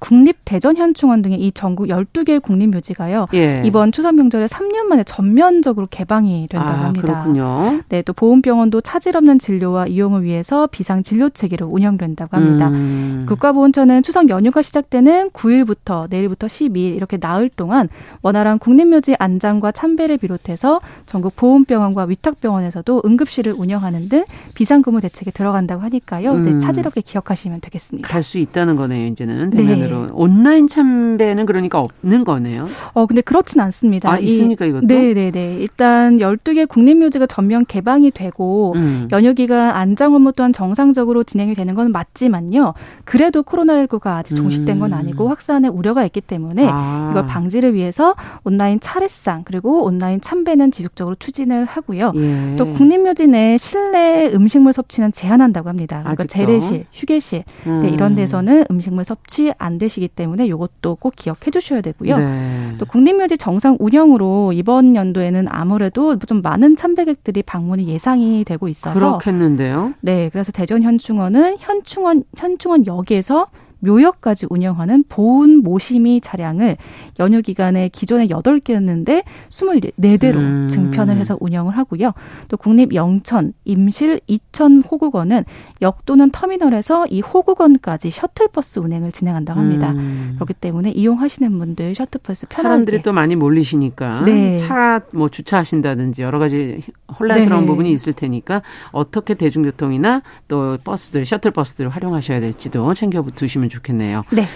국립대전현충원 등의 이 전국 12개의 국립묘지가요. 예. 이번 추석 명절에 3년 만에 전면적으로 개방이 된다고 아, 합니다. 그렇군요. 네, 또 보훈병원도 차질 없는 진료와 이용을 위해서 비상 진료 체계로 운영된다고 합니다. 음. 국가보훈처는 추석 연휴가 시작되는 9일부터 내일부터 12일 이렇게 나흘 동안 원활한 국립묘지 안장과 참배를 비롯해서 전국 보훈병원과 위탁병원에서도 응급실을 운영하는 등 비상근무 대책에 들어간다고 하니까요. 네, 음. 네, 차질 없게 기억하시면 되겠습니다. 갈 수 있다는 거네요, 이제는. 대면 으로. 네. 네. 온라인 참배는 그러니까 없는 거네요. 어, 근데 그렇진 않습니다. 아, 있습니까, 이것도? 네, 네, 네. 일단 12개 국립묘지가 전면 개방이 되고 음. 연휴 기간 안장 업무 또한 정상적으로 진행이 되는 건 맞지만요. 그래도 코로나19가 아직 종식된 건 음. 아니고 확산의 우려가 있기 때문에 아. 이걸 방지를 위해서 온라인 차례상 그리고 온라인 참배는 지속적으로 추진을 하고요. 예. 또 국립묘지 내 실내 음식물 섭취는 제한한다고 합니다. 그러니까 아직도? 재래실, 휴게실 음. 네, 이런 데서는 음식물 섭취 안 되시기 때문에 이것도 꼭 기억해 주셔야 되고요. 네. 또 국립묘지 정상 운영으로 이번 연도에는 아무래도 좀 많은 참배객들이 방문이 예상이 되고 있어서 그렇겠는데요. 네, 그래서 대전 현충원은 현충원 현충원 역에서 묘역까지 운영하는 보훈 모심이 차량을 연휴 기간에 기존에 8개였는데 24대로 음. 증편을 해서 운영을 하고요. 또 국립 영천, 임실, 이천 호국원은 역 또는 터미널에서 이 호국원까지 셔틀버스 운행을 진행한다고 합니다. 음. 그렇기 때문에 이용하시는 분들 셔틀버스 편하게 사람들이 또 많이 몰리시니까 네. 차뭐 주차하신다든지 여러 가지 혼란스러운 네. 부분이 있을 테니까 어떻게 대중교통이나 또 버스들 셔틀버스들을 활용하셔야 될지도 챙겨 두시면 좋겠네요. 네.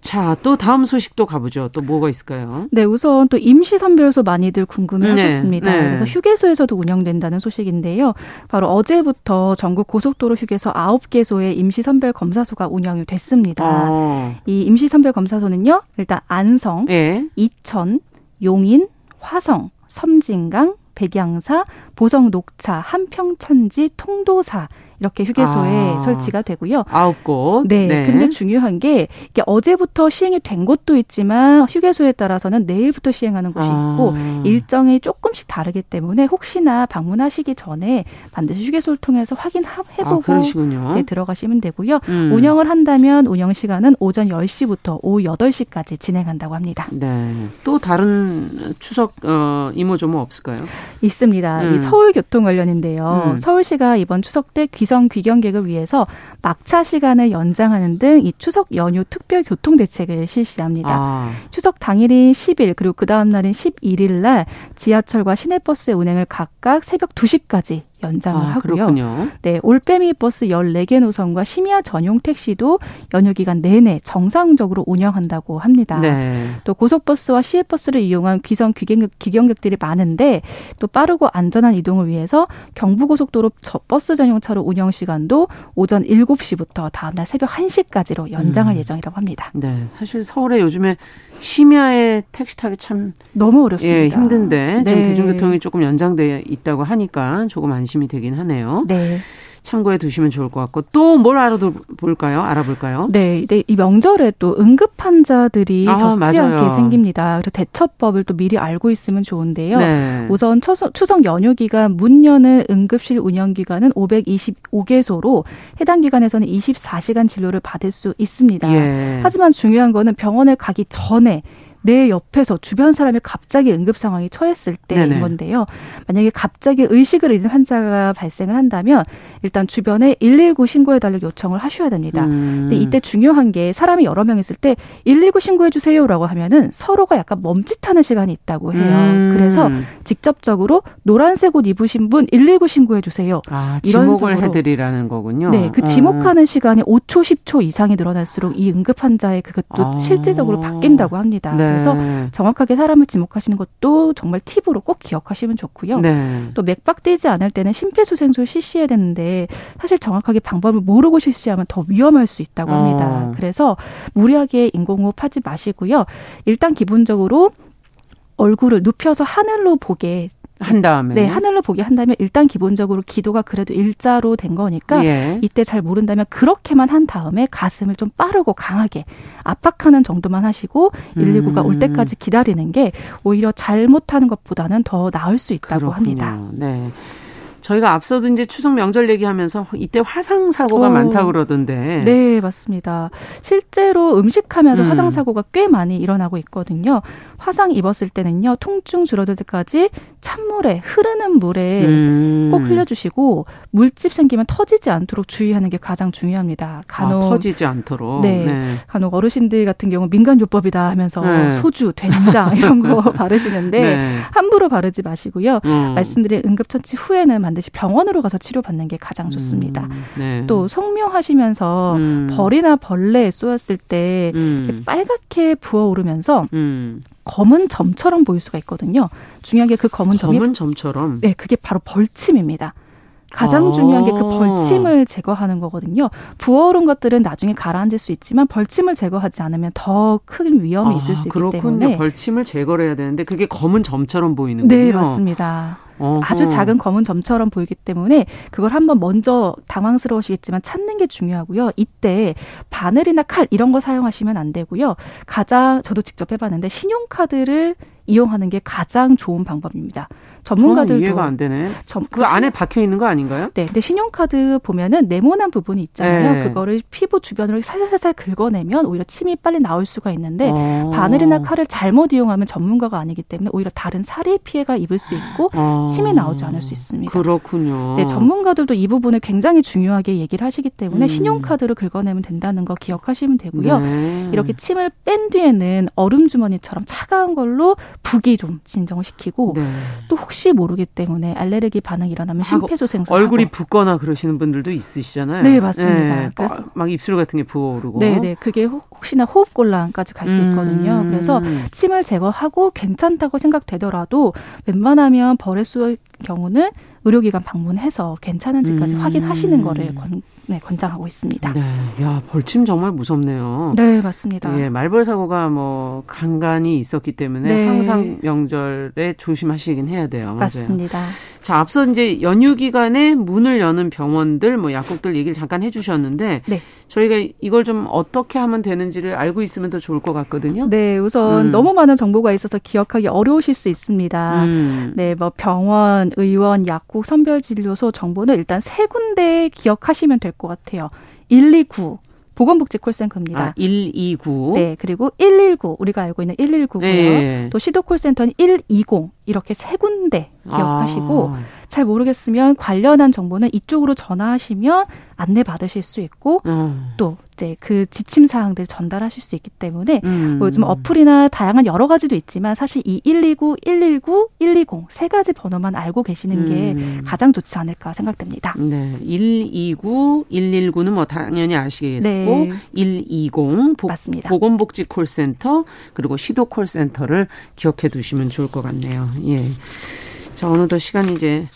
자, 또 다음 소식도 가보죠. 또 뭐가 있을까요? 네, 우선 또 임시선별소 많이들 궁금해 네, 하셨습니다. 네. 그래서 휴게소에서도 운영된다는 소식인데요. 바로 어제부터 전국 고속도로 휴게소 9개소의 임시선별 검사소가 운영이 됐습니다. 어. 이 임시선별 검사소는요, 일단 안성, 네. 이천, 용인, 화성, 섬진강, 백양사, 보성 녹차, 한평천지, 통도사 이렇게 휴게소에 아. 설치가 되고요. 아홉 곳. 네. 네. 근데 중요한 게 이게 어제부터 시행이 된 곳도 있지만 휴게소에 따라서는 내일부터 시행하는 곳이 아. 있고 일정이 조금씩 다르기 때문에 혹시나 방문하시기 전에 반드시 휴게소를 통해서 확인해보고 아, 네, 들어가시면 되고요. 음. 운영을 한다면 운영 시간은 오전 10시부터 오후 8시까지 진행한다고 합니다. 네. 또 다른 추석 어, 이모저모 없을까요? 있습니다. 음. 이 서울 교통 관련인데요. 음. 서울시가 이번 추석 때 귀성 귀경객을 위해서 막차 시간을 연장하는 등 이 추석 연휴 특별 교통 대책을 실시합니다. 아. 추석 당일인 10일 그리고 그 다음 날인 11일 날 지하철과 시내버스의 운행을 각각 새벽 2시까지 연장을 아, 하고요. 그렇군요. 네, 올빼미 버스 14개 노선과 심야 전용 택시도 연휴 기간 내내 정상적으로 운영한다고 합니다. 네. 또 고속버스와 시외버스를 이용한 귀성 귀경객, 귀경객들이 많은데 또 빠르고 안전한 이동을 위해서 경부고속도로 버스 전용차로 운영 시간도 오전 7 시부터 다음날 새벽 1시까지로 연장할 음. 예정이라고 합니다. 네, 사실 서울에 요즘에 심야에 택시 타기 참 너무 어렵습니다. 예, 힘든데 네. 좀 대중교통이 조금 연장돼 있다고 하니까 조금 안심이 되긴 하네요. 네. 참고해 두시면 좋을 것 같고 또 뭘 알아볼까요? 알아볼까요? 네, 네, 이 명절에 또 응급 환자들이 아, 적지 맞아요. 않게 생깁니다. 그래서 대처법을 또 미리 알고 있으면 좋은데요. 네. 우선 추석, 추석 연휴 기간 문 여는 응급실 운영 기간은 525개소로 해당 기관에서는 24시간 진료를 받을 수 있습니다. 예. 하지만 중요한 거는 병원을 가기 전에 내 옆에서 주변 사람이 갑자기 응급 상황이 처했을 때인 네네. 건데요. 만약에 갑자기 의식을 잃은 환자가 발생을 한다면 일단 주변에 119 신고해 달라고 요청을 하셔야 됩니다. 음. 근데 이때 중요한 게 사람이 여러 명 있을 때 119 신고해 주세요라고 하면은 서로가 약간 멈칫하는 시간이 있다고 해요. 음. 그래서 직접적으로 노란색 옷 입으신 분 119 신고해 주세요. 아, 지목을 해 드리라는 거군요. 네, 그 지목하는 음. 시간이 5초, 10초 이상이 늘어날수록 이 응급 환자의 그것도 아. 실질적으로 바뀐다고 합니다. 네. 그래서 네. 정확하게 사람을 지목하시는 것도 정말 팁으로 꼭 기억하시면 좋고요. 네. 또 맥박 뛰지 않을 때는 심폐소생술 실시해야 되는데 사실 정확하게 방법을 모르고 실시하면 더 위험할 수 있다고 합니다. 어. 그래서 무리하게 인공호흡 하지 마시고요. 일단 기본적으로 얼굴을 눕혀서 하늘로 보게 한 다음에 네 하늘로 보게 한다면 일단 기본적으로 기도가 그래도 일자로 된 거니까 예. 이때 잘 모른다면 그렇게만 한 다음에 가슴을 좀 빠르고 강하게 압박하는 정도만 하시고 119가 음. 올 때까지 기다리는 게 오히려 잘못하는 것보다는 더 나을 수 있다고 그렇군요. 합니다. 네. 저희가 앞서도 이제 추석 명절 얘기하면서 이때 화상 사고가 어, 많다고 그러던데. 네, 맞습니다. 실제로 음식하면서 음. 화상 사고가 꽤 많이 일어나고 있거든요. 화상 입었을 때는요, 통증 줄어들 때까지 찬물에 흐르는 물에 음. 꼭 흘려주시고 물집 생기면 터지지 않도록 주의하는 게 가장 중요합니다. 간혹 아, 터지지 않도록. 네, 네, 간혹 어르신들 같은 경우 민간 요법이다 하면서 네. 소주, 된장 (laughs) 이런 거 바르시는데 네. 함부로 바르지 마시고요. 음. 말씀드린 응급처치 후에는 반드시 병원으로 가서 치료받는 게 가장 좋습니다. 음. 네. 또 성묘하시면서 음. 벌이나 벌레 쏘았을 때 음. 빨갛게 부어오르면서 음. 검은 점처럼 보일 수가 있거든요. 중요한 게 그 검은 점이 검은 점처럼 네, 그게 바로 벌침입니다. 가장 아. 중요한 게 그 벌침을 제거하는 거거든요. 부어오른 것들은 나중에 가라앉을 수 있지만 벌침을 제거하지 않으면 더 큰 위험이 아, 있을 수 있기 그렇군요. 때문에 벌침을 제거를 해야 되는데 그게 검은 점처럼 보이는군요. 네, 맞습니다. 어허. 아주 작은 검은 점처럼 보이기 때문에 그걸 한번 먼저 당황스러우시겠지만 찾는 게 중요하고요. 이때 바늘이나 칼 이런 거 사용하시면 안 되고요. 가장 저도 직접 해봤는데 신용카드를 이용하는 게 가장 좋은 방법입니다. 전문가들도 이해가 안 되네. 점, 그, 그 안에 박혀 있는 거 아닌가요? 네, 근데 신용카드 보면은 네모난 부분이 있잖아요. 네. 그거를 피부 주변으로 살살살살 긁어내면 오히려 침이 빨리 나올 수가 있는데 어. 바늘이나 칼을 잘못 이용하면 전문가가 아니기 때문에 오히려 다른 살이 피해가 입을 수 있고 어. 침이 나오지 않을 수 있습니다. 그렇군요. 네, 전문가들도 이 부분을 굉장히 중요하게 얘기를 하시기 때문에 음. 신용카드로 긁어내면 된다는 거 기억하시면 되고요. 네. 이렇게 침을 뺀 뒤에는 얼음 주머니처럼 차가운 걸로 붓기 좀 진정을 시키고 네. 또 혹시 모르기 때문에 알레르기 반응이 일어나면 심폐소생술 얼굴이 붓거나 그러시는 분들도 있으시잖아요. 네, 맞습니다. 네, 그래서 막 입술 같은 게 부어오르고. 네, 네. 그게 혹시나 호흡 곤란까지 갈 수 있거든요. 음. 그래서 침을 제거하고 괜찮다고 생각되더라도 웬만하면 벌에 쏘일 경우는 의료기관 방문해서 괜찮은지까지 음. 확인하시는 거를 권, 네, 권장하고 있습니다. 네, 야 벌침 정말 무섭네요. 네, 맞습니다. 예, 말벌 사고가 뭐 간간히 있었기 때문에 네. 항상 명절에 조심하시긴 해야 돼요. 맞아요. 맞습니다. 자, 앞서 이제 연휴 기간에 문을 여는 병원들, 뭐 약국들 얘기를 잠깐 해주셨는데, 네. 저희가 이걸 좀 어떻게 하면 되는지를 알고 있으면 더 좋을 것 같거든요. 네, 우선 음. 너무 많은 정보가 있어서 기억하기 어려우실 수 있습니다. 음. 네, 뭐 병원, 의원, 약국, 선별진료소 정보는 일단 세 군데 기억하시면 될것 같아요. 129 보건복지 콜센터입니다. 아, 129. 네, 그리고 119 우리가 알고 있는 119고요. 네. 또 시도 콜센터는 120 이렇게 세 군데 기억하시고 아. 잘 모르겠으면 관련한 정보는 이쪽으로 전화하시면 안내 받으실 수 있고 음. 또 이제 그 지침 사항들 전달하실 수 있기 때문에 음. 뭐 요즘 어플이나 다양한 여러 가지도 있지만 사실 이 119, 119, 120 세 가지 번호만 알고 계시는 게 음. 가장 좋지 않을까 생각됩니다. 네. 129, 119는 뭐 당연히 아시겠고 네. 120 보, 맞습니다. 보건복지 콜센터 그리고 시도 콜센터를 기억해 두시면 좋을 것 같네요. 예. 자, 어느덧 시간이 이제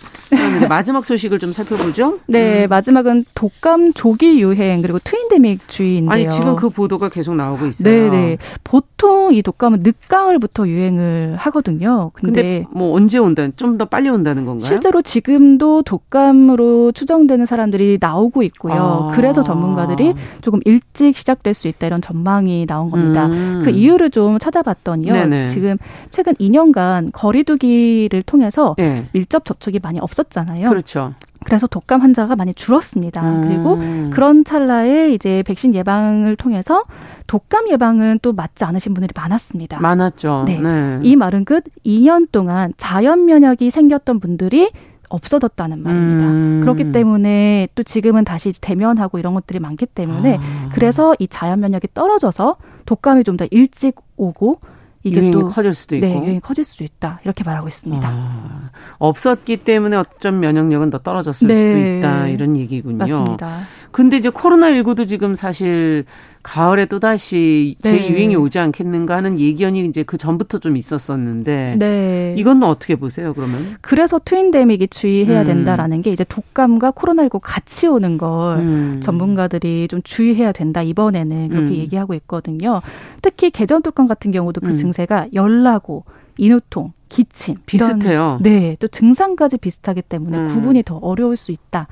마지막 소식을 좀 살펴보죠. 네, 음. 마지막은 독감 조기 유행 그리고 트윈데믹 주의인데요. 아니 지금 그 보도가 계속 나오고 있어요. 네, 네. 보통 이 독감은 늦가을부터 유행을 하거든요. 근데, 근데 뭐 언제 온다는 좀더 빨리 온다는 건가요? 실제로 지금도 독감으로 추정되는 사람들이 나오고 있고요. 아. 그래서 전문가들이 조금 일찍 시작될 수 있다 이런 전망이 나온 겁니다. 음. 그 이유를 좀 찾아봤더니요. 네네. 지금 최근 2년간 거리두기를 통해서 네. 밀접 접촉이 많이 없었잖아요. 그렇죠. 그래서 독감 환자가 많이 줄었습니다. 음. 그리고 그런 찰나에 이제 백신 예방을 통해서 독감 예방은 또 맞지 않으신 분들이 많았습니다. 많았죠. 네. 네. 이 말은 끝 2년 동안 자연 면역이 생겼던 분들이 없어졌다는 말입니다. 음. 그렇기 때문에 또 지금은 다시 대면하고 이런 것들이 많기 때문에 아. 그래서 이 자연 면역이 떨어져서 독감이 좀 더 일찍 오고 이게 유행이 또 커질 수도 네, 있고 네, 유행이 커질 수도 있다 이렇게 말하고 있습니다. 아, 없었기 때문에 어쩜 면역력은 더 떨어졌을 네, 수도 있다 이런 얘기군요. 맞습니다. 근데 이제 코로나 19도 지금 사실 가을에 또 다시 재유행이 네. 오지 않겠는가 하는 예견이 이제 그 전부터 좀 있었었는데 네. 이건 어떻게 보세요 그러면? 그래서 트윈데믹이 주의해야 음. 된다라는 게 이제 독감과 코로나19 같이 오는 걸 음. 전문가들이 좀 주의해야 된다 이번에는 그렇게 음. 얘기하고 있거든요. 특히 개전 독감 같은 경우도 그 음. 증세가 열나고 인후통, 기침 비슷해요. 이런, 네, 또 증상까지 비슷하기 때문에 음. 구분이 더 어려울 수 있다.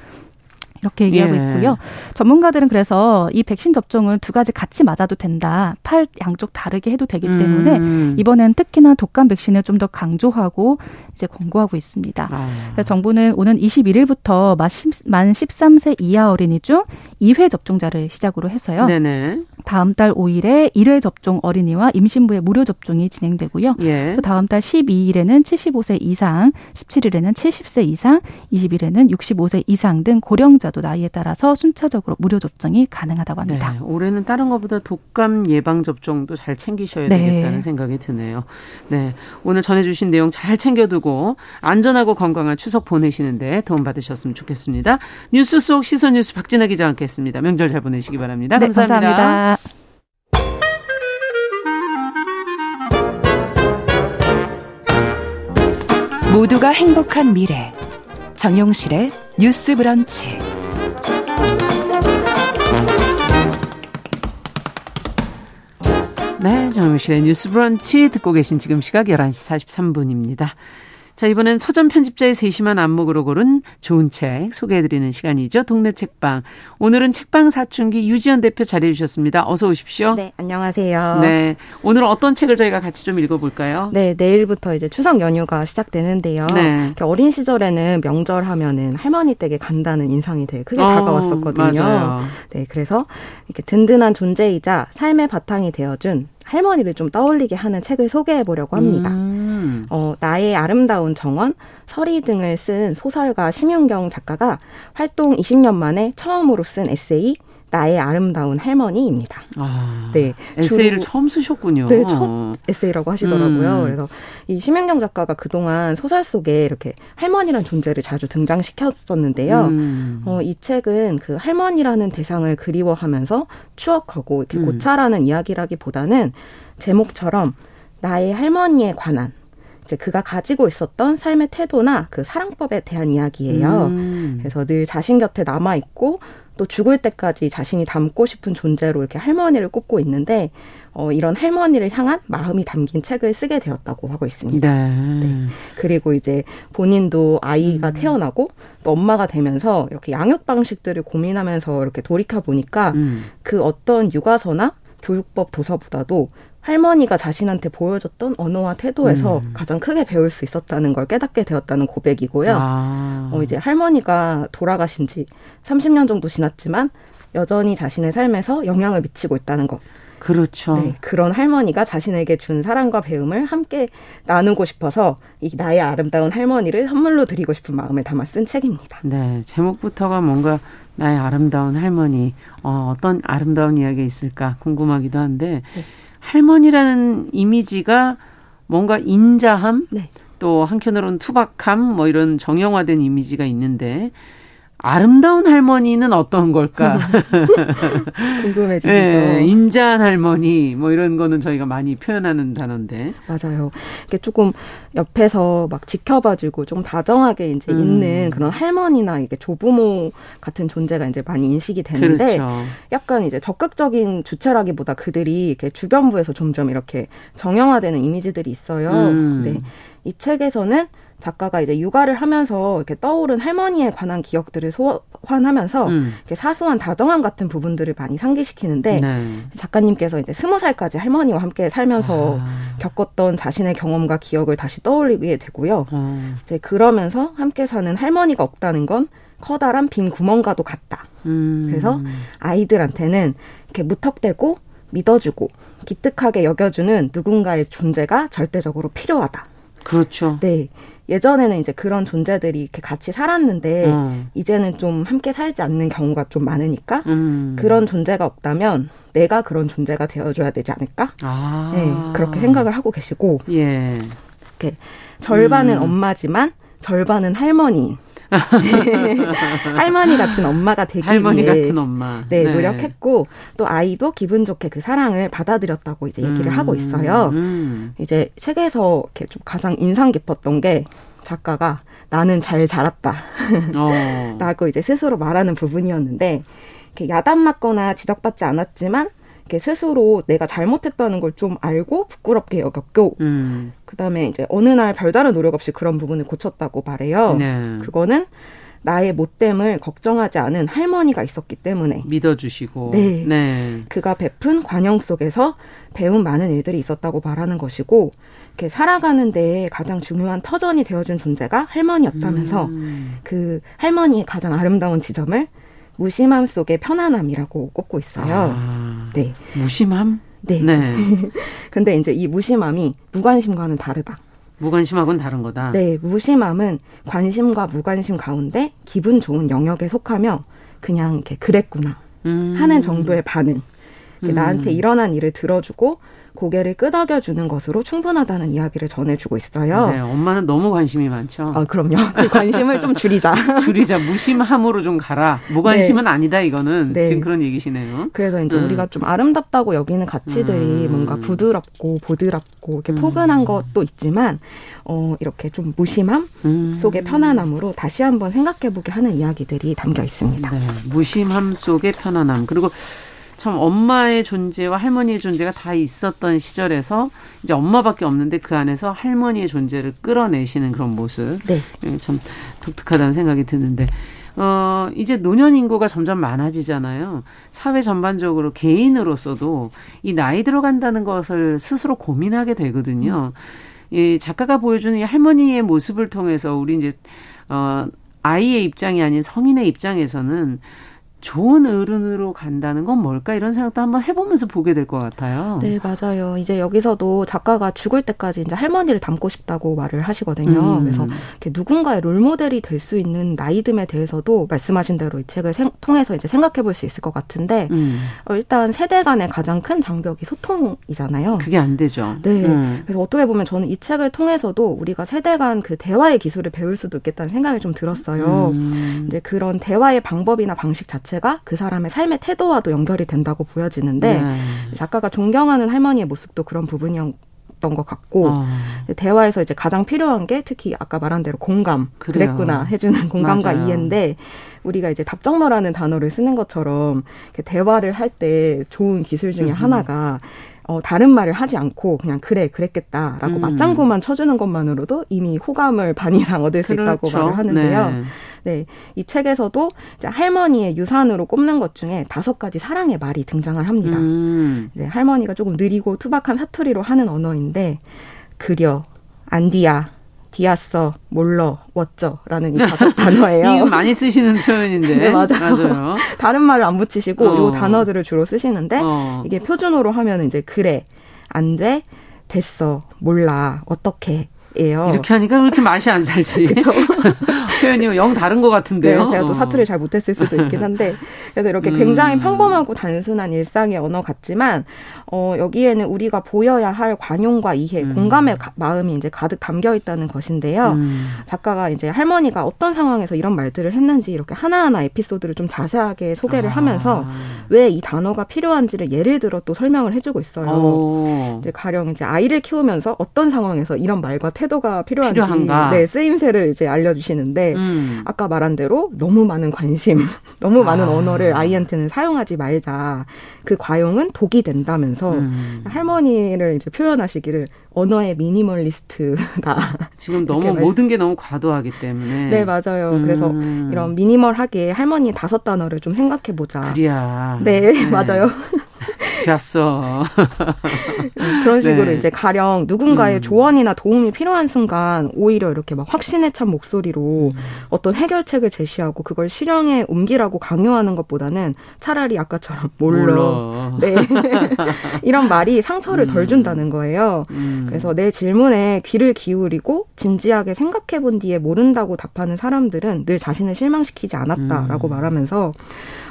이렇게 얘기하고 예. 있고요. 전문가들은 그래서 이 백신 접종은 두 가지 같이 맞아도 된다. 팔 양쪽 다르게 해도 되기 때문에 음. 이번엔 특히나 독감 백신을 좀 더 강조하고 이제 권고하고 있습니다. 아. 정부는 오는 21일부터 만 13세 이하 어린이 중 2회 접종자를 시작으로 해서요. 네네. 다음 달 5일에 1회 접종 어린이와 임신부의 무료 접종이 진행되고요. 예. 또 다음 달 12일에는 75세 이상, 17일에는 70세 이상, 20일에는 65세 이상 등 고령자도 나이에 따라서 순차적으로 무료 접종이 가능하다고 합니다. 네. 올해는 다른 것보다 독감 예방 접종도 잘 챙기셔야 네. 되겠다는 생각이 드네요. 네. 오늘 전해 주신 내용 잘 챙겨 두고 안전하고 건강한 추석 보내시는데 도움 받으셨으면 좋겠습니다. 뉴스 속 시선 뉴스 박진아 기자와 함께했습니다. 명절 잘 보내시기 바랍니다. 네, 감사합니다. 감사합니다. 모두가 행복한 미래 정용실의 뉴스 브런치 네, 정용실의 뉴스 브런치 듣고 계신 지금 시각 11시 43분입니다. 자, 이번엔 서점 편집자의 세심한 안목으로 고른 좋은 책 소개해드리는 시간이죠. 동네 책방. 오늘은 책방 사춘기 유지연 대표 자리해 주셨습니다. 어서 오십시오. 네, 안녕하세요. 네. 오늘 어떤 책을 저희가 같이 좀 읽어볼까요? 네, 내일부터 이제 추석 연휴가 시작되는데요. 네. 어린 시절에는 명절 하면은 할머니 댁에 간다는 인상이 되게 크게 어, 다가왔었거든요. 맞아요. 네, 그래서 이렇게 든든한 존재이자 삶의 바탕이 되어준 할머니를 좀 떠올리게 하는 책을 소개해 보려고 합니다. 음. 어, 나의 아름다운 정원, 서리 등을 쓴 소설가 심윤경 작가가 활동 20년 만에 처음으로 쓴 에세이 나의 아름다운 할머니입니다. 아, 네. 에세이를 처음 쓰셨군요. 네, 첫 에세이라고 하시더라고요. 음. 그래서 이 심현경 작가가 그동안 소설 속에 이렇게 할머니란 존재를 자주 등장시켰었는데요. 음. 어, 이 책은 그 할머니라는 대상을 그리워하면서 추억하고 이렇게 음. 고찰하는 이야기라기보다는 제목처럼 나의 할머니에 관한 이제 그가 가지고 있었던 삶의 태도나 그 사랑법에 대한 이야기예요. 음. 그래서 늘 자신 곁에 남아 있고 또 죽을 때까지 자신이 닮고 싶은 존재로 이렇게 할머니를 꼽고 있는데 어, 이런 할머니를 향한 마음이 담긴 책을 쓰게 되었다고 하고 있습니다. 네. 네. 그리고 이제 본인도 아이가 음. 태어나고 또 엄마가 되면서 이렇게 양육 방식들을 고민하면서 이렇게 돌이켜 보니까 음. 그 어떤 육아서나 교육법 도서보다도 할머니가 자신한테 보여줬던 언어와 태도에서 음. 가장 크게 배울 수 있었다는 걸 깨닫게 되었다는 고백이고요. 아. 어, 이제 할머니가 돌아가신 지 30년 정도 지났지만 여전히 자신의 삶에서 영향을 미치고 있다는 것. 그렇죠. 네, 그런 할머니가 자신에게 준 사랑과 배움을 함께 나누고 싶어서 이 나의 아름다운 할머니를 선물로 드리고 싶은 마음을 담아 쓴 책입니다. 네, 제목부터가 뭔가 나의 아름다운 할머니, 어, 어떤 아름다운 이야기가 있을까 궁금하기도 한데, 네. 할머니라는 이미지가 뭔가 인자함, 네. 또 한편으로는 투박함, 뭐 이런 정형화된 이미지가 있는데, 아름다운 할머니는 어떤 걸까? (laughs) 궁금해지시죠? 네, 인자한 할머니 뭐 이런 거는 저희가 많이 표현하는 단어인데. 맞아요. 이게 조금 옆에서 막 지켜봐주고 좀 다정하게 이제 음. 있는 그런 할머니나 이게 조부모 같은 존재가 이제 많이 인식이 되는데 그렇죠. 약간 이제 적극적인 주체라기보다 그들이 이렇게 주변부에서 점점 이렇게 정형화되는 이미지들이 있어요. 음. 네. 이 책에서는 작가가 이제 육아를 하면서 이렇게 떠오른 할머니에 관한 기억들을 소환하면서 음. 이렇게 사소한 다정함 같은 부분들을 많이 상기시키는데 네. 작가님께서 이제 스무 살까지 할머니와 함께 살면서 아. 겪었던 자신의 경험과 기억을 다시 떠올리게 되고요. 아. 이제 그러면서 함께 사는 할머니가 없다는 건 커다란 빈 구멍과도 같다. 음. 그래서 아이들한테는 이렇게 무턱대고 믿어주고 기특하게 여겨주는 누군가의 존재가 절대적으로 필요하다. 그렇죠. 네. 예전에는 이제 그런 존재들이 이렇게 같이 살았는데 음. 이제는 좀 함께 살지 않는 경우가 좀 많으니까 음. 그런 존재가 없다면 내가 그런 존재가 되어줘야 되지 않을까? 아. 네, 그렇게 생각을 하고 계시고 예. 이렇게 절반은 음. 엄마지만 절반은 할머니. (laughs) 할머니 같은 엄마가 되기 할머니 위해 같은 엄마. 네, 네, 노력했고 또 아이도 기분 좋게 그 사랑을 받아들였다고 이제 얘기를 음, 하고 있어요. 음. 이제 책에서 이렇게 좀 가장 인상 깊었던 게 작가가 나는 잘 자랐다. 어. (laughs) 라고 이제 스스로 말하는 부분이었는데 이렇게 야단 맞거나 지적받지 않았지만 이렇게 스스로 내가 잘못했다는 걸 좀 알고 부끄럽게 여겼고 음. 그다음에 이제 어느 날 별다른 노력 없이 그런 부분을 고쳤다고 말해요. 네. 그거는 나의 못됨을 걱정하지 않은 할머니가 있었기 때문에 믿어주시고 네. 네. 그가 베푼 관용 속에서 배운 많은 일들이 있었다고 말하는 것이고 이렇게 살아가는데 가장 중요한 터전이 되어준 존재가 할머니였다면서 음. 그 할머니의 가장 아름다운 지점을 무심함 속의 편안함이라고 꼽고 있어요. 아, 네. 무심함? 네. 네. (laughs) 근데 이제 이 무심함이 무관심과는 다르다. 무관심하고는 다른 거다. 네, 무심함은 관심과 무관심 가운데 기분 좋은 영역에 속하며 그냥 이렇게 그랬구나 음. 하는 정도의 반응. 음. 나한테 일어난 일을 들어주고 고개를 끄덕여 주는 것으로 충분하다는 이야기를 전해주고 있어요. 네, 엄마는 너무 관심이 많죠. 아, 그럼요. (laughs) 그 관심을 좀 줄이자. 줄이자. 무심함으로 좀 가라. 무관심은 네. 아니다, 이거는. 네. 지금 그런 얘기시네요. 그래서 이제 음. 우리가 좀 아름답다고 여기는 가치들이 음. 뭔가 부드럽고 보드랍고 이렇게 음. 포근한 것도 있지만, 어, 이렇게 좀 무심함 음. 속의 편안함으로 다시 한번 생각해보게 하는 이야기들이 담겨 있습니다. 네, 무심함 속의 편안함. 그리고 참 엄마의 존재와 할머니의 존재가 다 있었던 시절에서 이제 엄마밖에 없는데 그 안에서 할머니의 존재를 끌어내시는 그런 모습. 네. 예, 참 독특하다는 생각이 드는데 어, 이제 노년 인구가 점점 많아지잖아요. 사회 전반적으로 개인으로서도 이 나이 들어간다는 것을 스스로 고민하게 되거든요. 음. 이 작가가 보여주는 이 할머니의 모습을 통해서 우리 이제 어 아이의 입장이 아닌 성인의 입장에서는 좋은 어른으로 간다는 건 뭘까 이런 생각도 한번 해보면서 보게 될 것 같아요. 네, 맞아요. 이제 여기서도 작가가 죽을 때까지 이제 할머니를 닮고 싶다고 말을 하시거든요. 음. 그래서 누군가의 롤 모델이 될 수 있는 나이듦에 대해서도 말씀하신 대로 이 책을 생, 통해서 이제 생각해 볼 수 있을 것 같은데 음. 어, 일단 세대 간의 가장 큰 장벽이 소통이잖아요. 그게 안 되죠. 네. 음. 그래서 어떻게 보면 저는 이 책을 통해서도 우리가 세대 간 그 대화의 기술을 배울 수도 있겠다는 생각이 좀 들었어요. 음. 이제 그런 대화의 방법이나 방식 자체 자체가 그 사람의 삶의 태도와도 연결이 된다고 보여지는데 네. 작가가 존경하는 할머니의 모습도 그런 부분이었 있었던 것 같고 어. 대화에서 이제 가장 필요한 게 특히 아까 말한 대로 공감 그래요. 그랬구나 해주는 공감과 맞아요. 이해인데 우리가 이제 답정너라는 단어를 쓰는 것처럼 대화를 할 때 좋은 기술 중에 음. 하나가 어, 다른 말을 하지 않고 그냥 그래 그랬겠다라고 음. 맞장구만 쳐주는 것만으로도 이미 호감을 반 이상 얻을 수 그렇죠. 있다고 말을 하는데요. 네. 네, 이 책에서도 이제 할머니의 유산으로 꼽는 것 중에 다섯 가지 사랑의 말이 등장을 합니다. 음. 네, 할머니가 조금 느리고 투박한 사투리로 하는 언어인데 그려, 안디야, 디았어, 몰러, 워쩌라는 이 다섯 (laughs) 단어예요. 이거 많이 쓰시는 표현인데. 네, 맞아요. 맞아요. (laughs) 다른 말을 안 붙이시고 어. 이 단어들을 주로 쓰시는데 어. 이게 표준어로 하면 이제 그래, 안 돼, 됐어, 몰라, 어떻게, 예요. 이렇게 하니까 왜 이렇게 맛이 안 살지? (laughs) 표현이 영 다른 것 같은데요. 네, 제가 또 사투리 잘 못했을 수도 있긴 한데 그래서 이렇게 음. 굉장히 평범하고 단순한 일상의 언어 같지만 어, 여기에는 우리가 보여야 할 관용과 이해, 음. 공감의 가, 마음이 이제 가득 담겨 있다는 것인데요. 음. 작가가 이제 할머니가 어떤 상황에서 이런 말들을 했는지 이렇게 하나하나 에피소드를 좀 자세하게 소개를 아. 하면서 왜 이 단어가 필요한지를 예를 들어 또 설명을 해주고 있어요. 오. 이제 가령 이제 아이를 키우면서 어떤 상황에서 이런 말과 태도가 필요한지 필요한가? 네, 쓰임새를 이제 알려주시는데 음. 아까 말한 대로 너무 많은 관심, (laughs) 너무 많은 아. 언어를 아이한테는 사용하지 말자. 그 과용은 독이 된다면서 음. 할머니를 이제 표현하시기를 언어의 미니멀리스트다. (laughs) 지금 너무 모든 게 너무 과도하기 때문에. 네, 맞아요. 음. 그래서 이런 미니멀하게 할머니 다섯 단어를 좀 생각해 보자. 그래야. 네, 네. (laughs) 맞아요. 좋았어. 그런 식으로 네. 이제 가령 누군가의 음. 조언이나 도움이 필요한 순간 오히려 이렇게 막 확신에 찬 목소리로 음. 어떤 해결책을 제시하고 그걸 실행에 옮기라고 강요하는 것보다는 차라리 아까처럼 몰라. 네. (laughs) 이런 말이 상처를 덜 음. 준다는 거예요. 음. 그래서 내 질문에 귀를 기울이고 진지하게 생각해 본 뒤에 모른다고 답하는 사람들은 늘 자신을 실망시키지 않았다라고 음. 말하면서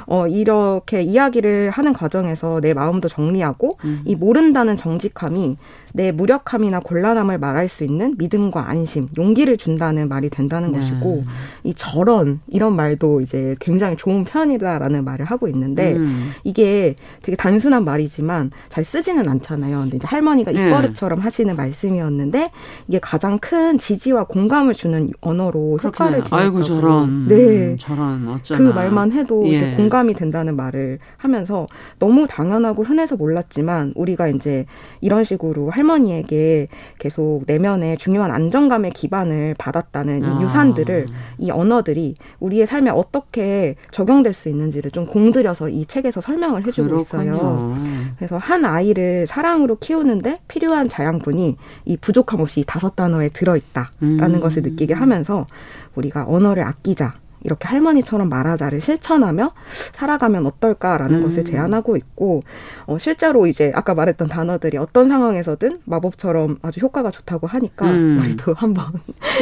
어, 이렇게 이야기를 하는 과정에서 내 마음도 정리하고 음. 이 모른다는 정직함이 내 무력함이나 곤란함을 말할 수 있는 믿음과 안심, 용기를 준다는 말이 된다는 네. 것이고 이 저런 이런 말도 이제 굉장히 좋은 편이다라는 말을 하고 있는데 음. 이게 되게 단순한 말이지만 잘 쓰지는 않잖아요. 근데 이제 할머니가 네. 입버릇처럼 네. 하시는 말씀이었는데 이게 가장 큰 지지와 공감을 주는 언어로 효과를 지녔다고. 아이고 저런. 네. 저런 어쩌나. 그 말만 해도 예. 공감이 된다는 말을 하면서 너무 당연하고 흔해서 몰랐지만 우리가 이제 이런 식으로 할 할머니에게 계속 내면에 중요한 안정감의 기반을 받았다는 이 아. 유산들을 이 언어들이 우리의 삶에 어떻게 적용될 수 있는지를 좀 공들여서 이 책에서 설명을 해주고 그렇군요. 있어요. 그래서 한 아이를 사랑으로 키우는데 필요한 자양분이 이 부족함 없이 다섯 단어에 들어있다라는 음. 것을 느끼게 하면서 우리가 언어를 아끼자. 이렇게 할머니처럼 말하자를 실천하며 살아가면 어떨까라는 음. 것을 제안하고 있고 어, 실제로 이제 아까 말했던 단어들이 어떤 상황에서든 마법처럼 아주 효과가 좋다고 하니까 음. 우리도 (laughs) 한번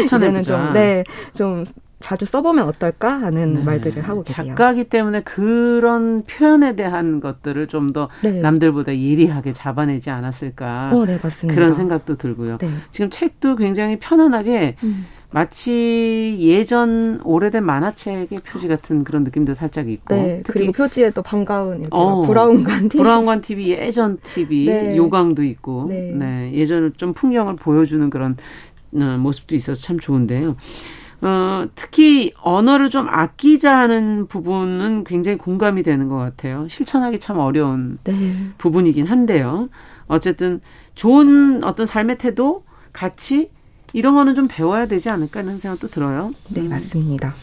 이제는 좀 네, 좀 자주 써보면 어떨까 하는 네. 말들을 하고 계세요. 작가기 때문에 그런 표현에 대한 것들을 좀더 네. 남들보다 예리하게 잡아내지 않았을까. 어, 네, 맞습니다. 그런 생각도 들고요. 네. 지금 책도 굉장히 편안하게 음. 마치 예전 오래된 만화책의 표지 같은 그런 느낌도 살짝 있고 네, 그리고 표지에 또 반가운 어, 브라운관 TV 브라운관 TV 예전 TV 네. 요강도 있고 네. 네 예전 좀 풍경을 보여주는 그런 어, 모습도 있어서 참 좋은데요. 어, 특히 언어를 좀 아끼자 하는 부분은 굉장히 공감이 되는 것 같아요. 실천하기 참 어려운 네. 부분이긴 한데요. 어쨌든 좋은 어떤 삶의 태도, 가치 이런 거는 좀 배워야 되지 않을까 하는 생각도 들어요. 네, 맞습니다.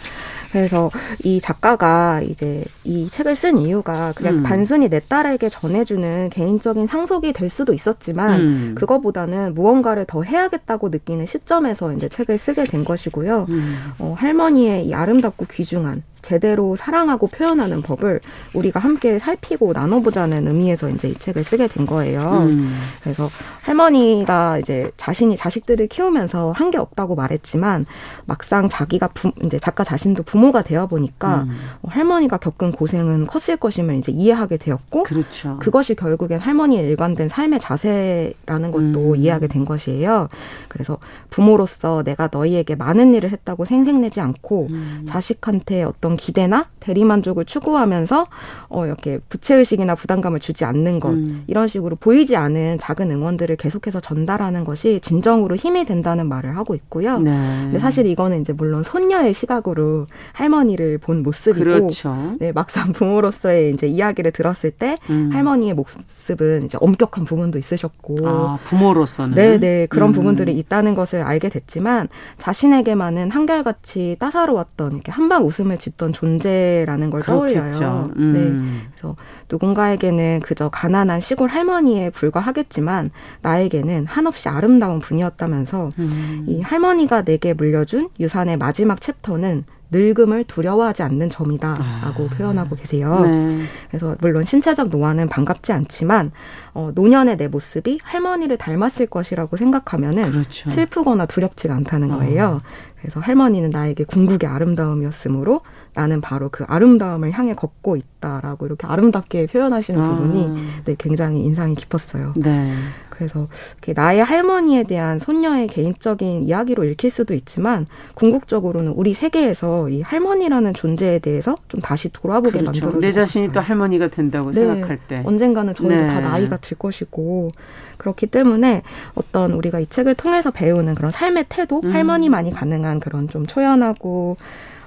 그래서 이 작가가 이제 이 책을 쓴 이유가 그냥 음. 단순히 내 딸에게 전해주는 개인적인 상속이 될 수도 있었지만 음. 그거보다는 무언가를 더 해야겠다고 느끼는 시점에서 이제 책을 쓰게 된 것이고요. 음. 어, 할머니의 이 아름답고 귀중한 제대로 사랑하고 표현하는 법을 우리가 함께 살피고 나눠보자는 의미에서 이제 이 책을 쓰게 된 거예요. 음. 그래서 할머니가 이제 자신이 자식들을 키우면서 한 게 없다고 말했지만 막상 자기가 부, 이제 작가 자신도 부모가 되어 보니까 음. 어, 할머니가 겪은 고생은 컸을 것임을 이제 이해하게 되었고 그렇죠. 그것이 결국엔 할머니의 일관된 삶의 자세라는 것도 음. 이해하게 된 것이에요. 그래서 부모로서 내가 너희에게 많은 일을 했다고 생색내지 않고 음. 자식한테 어떤 기대나 대리만족을 추구하면서 어 이렇게 부채 의식이나 부담감을 주지 않는 것 음. 이런 식으로 보이지 않은 작은 응원들을 계속해서 전달하는 것이 진정으로 힘이 된다는 말을 하고 있고요. 네. 근데 사실 이거는 이제 물론 손녀의 시각으로 할머니를 본 모습이고 그렇죠. 네, 막상 부모로서의 이제 이야기를 들었을 때 음. 할머니의 모습은 이제 엄격한 부분도 있으셨고 아, 부모로서는 네, 네. 그런 음. 부분들이 있다는 것을 알게 됐지만 자신에게만은 한결같이 따사로웠던 이렇게 한방 웃음을 짓던 존재라는 걸 그렇겠죠. 떠올려요. 음. 네. 그래서 누군가에게는 그저 가난한 시골 할머니에 불과하겠지만 나에게는 한없이 아름다운 분이었다면서 음. 이 할머니가 내게 물려준 유산의 마지막 챕터는 늙음을 두려워하지 않는 점이다라고 아. 표현하고 계세요. 네. 그래서 물론 신체적 노화는 반갑지 않지만 어, 노년의 내 모습이 할머니를 닮았을 것이라고 생각하면은 그렇죠. 슬프거나 두렵지가 않다는 어. 거예요. 어. 그래서 할머니는 나에게 궁극의 아름다움이었으므로 나는 바로 그 아름다움을 향해 걷고 있다라고 이렇게 아름답게 표현하시는 아. 부분이 네, 굉장히 인상이 깊었어요. 네. 그래서 나의 할머니에 대한 손녀의 개인적인 이야기로 읽힐 수도 있지만 궁극적으로는 우리 세계에서 이 할머니라는 존재에 대해서 좀 다시 돌아보게 그렇죠. 만들어 내 자신이 또 할머니가 된다고 네. 생각할 때 언젠가는 저희도 네. 다 나이가 들 것이고 그렇기 때문에 어떤 우리가 이 책을 통해서 배우는 그런 삶의 태도 음. 할머니만이 가능한 그런 좀 초연하고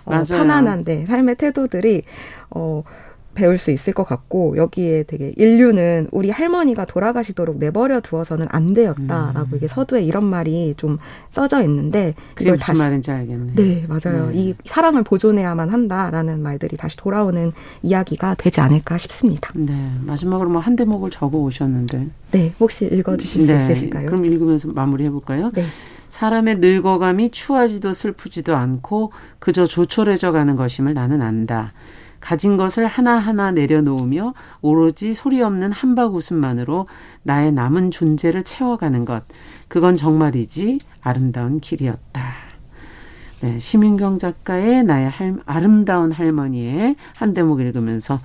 어, 편안한데 삶의 태도들이 어 배울 수 있을 것 같고 여기에 되게 인류는 우리 할머니가 돌아가시도록 내버려 두어서는 안 되었다라고 음. 이게 서두에 이런 말이 좀 써져 있는데 무슨 다시 말인지 알겠네. 네, 맞아요. 네. 이 사랑을 보존해야만 한다라는 말들이 다시 돌아오는 이야기가 되지 않을까 싶습니다. 네, 마지막으로 뭐 한 대목을 적어 오셨는데. 네, 혹시 읽어주실 네. 수 있으실까요? 그럼 읽으면서 마무리해 볼까요? 네. 사람의 늙어감이 추하지도 슬프지도 않고 그저 조촐해져 가는 것임을 나는 안다. 가진 것을 하나하나 내려놓으며 오로지 소리 없는 한박 웃음만으로 나의 남은 존재를 채워가는 것. 그건 정말이지 아름다운 길이었다. 네, 시민경 작가의 나의 할, 아름다운 할머니의 한 대목 읽으면서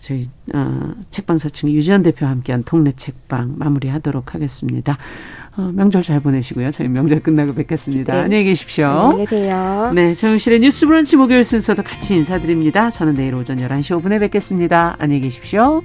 저희 어, 책방 사층 유지연 대표와 함께한 동네 책방 마무리하도록 하겠습니다. 어, 명절 잘 보내시고요. 저희 명절 끝나고 뵙겠습니다. 네. 안녕히 계십시오. 안녕히 계세요. 네, 정영실의 뉴스 브런치 목요일 순서도 같이 인사드립니다. 저는 내일 오전 11시 5분에 뵙겠습니다. 안녕히 계십시오.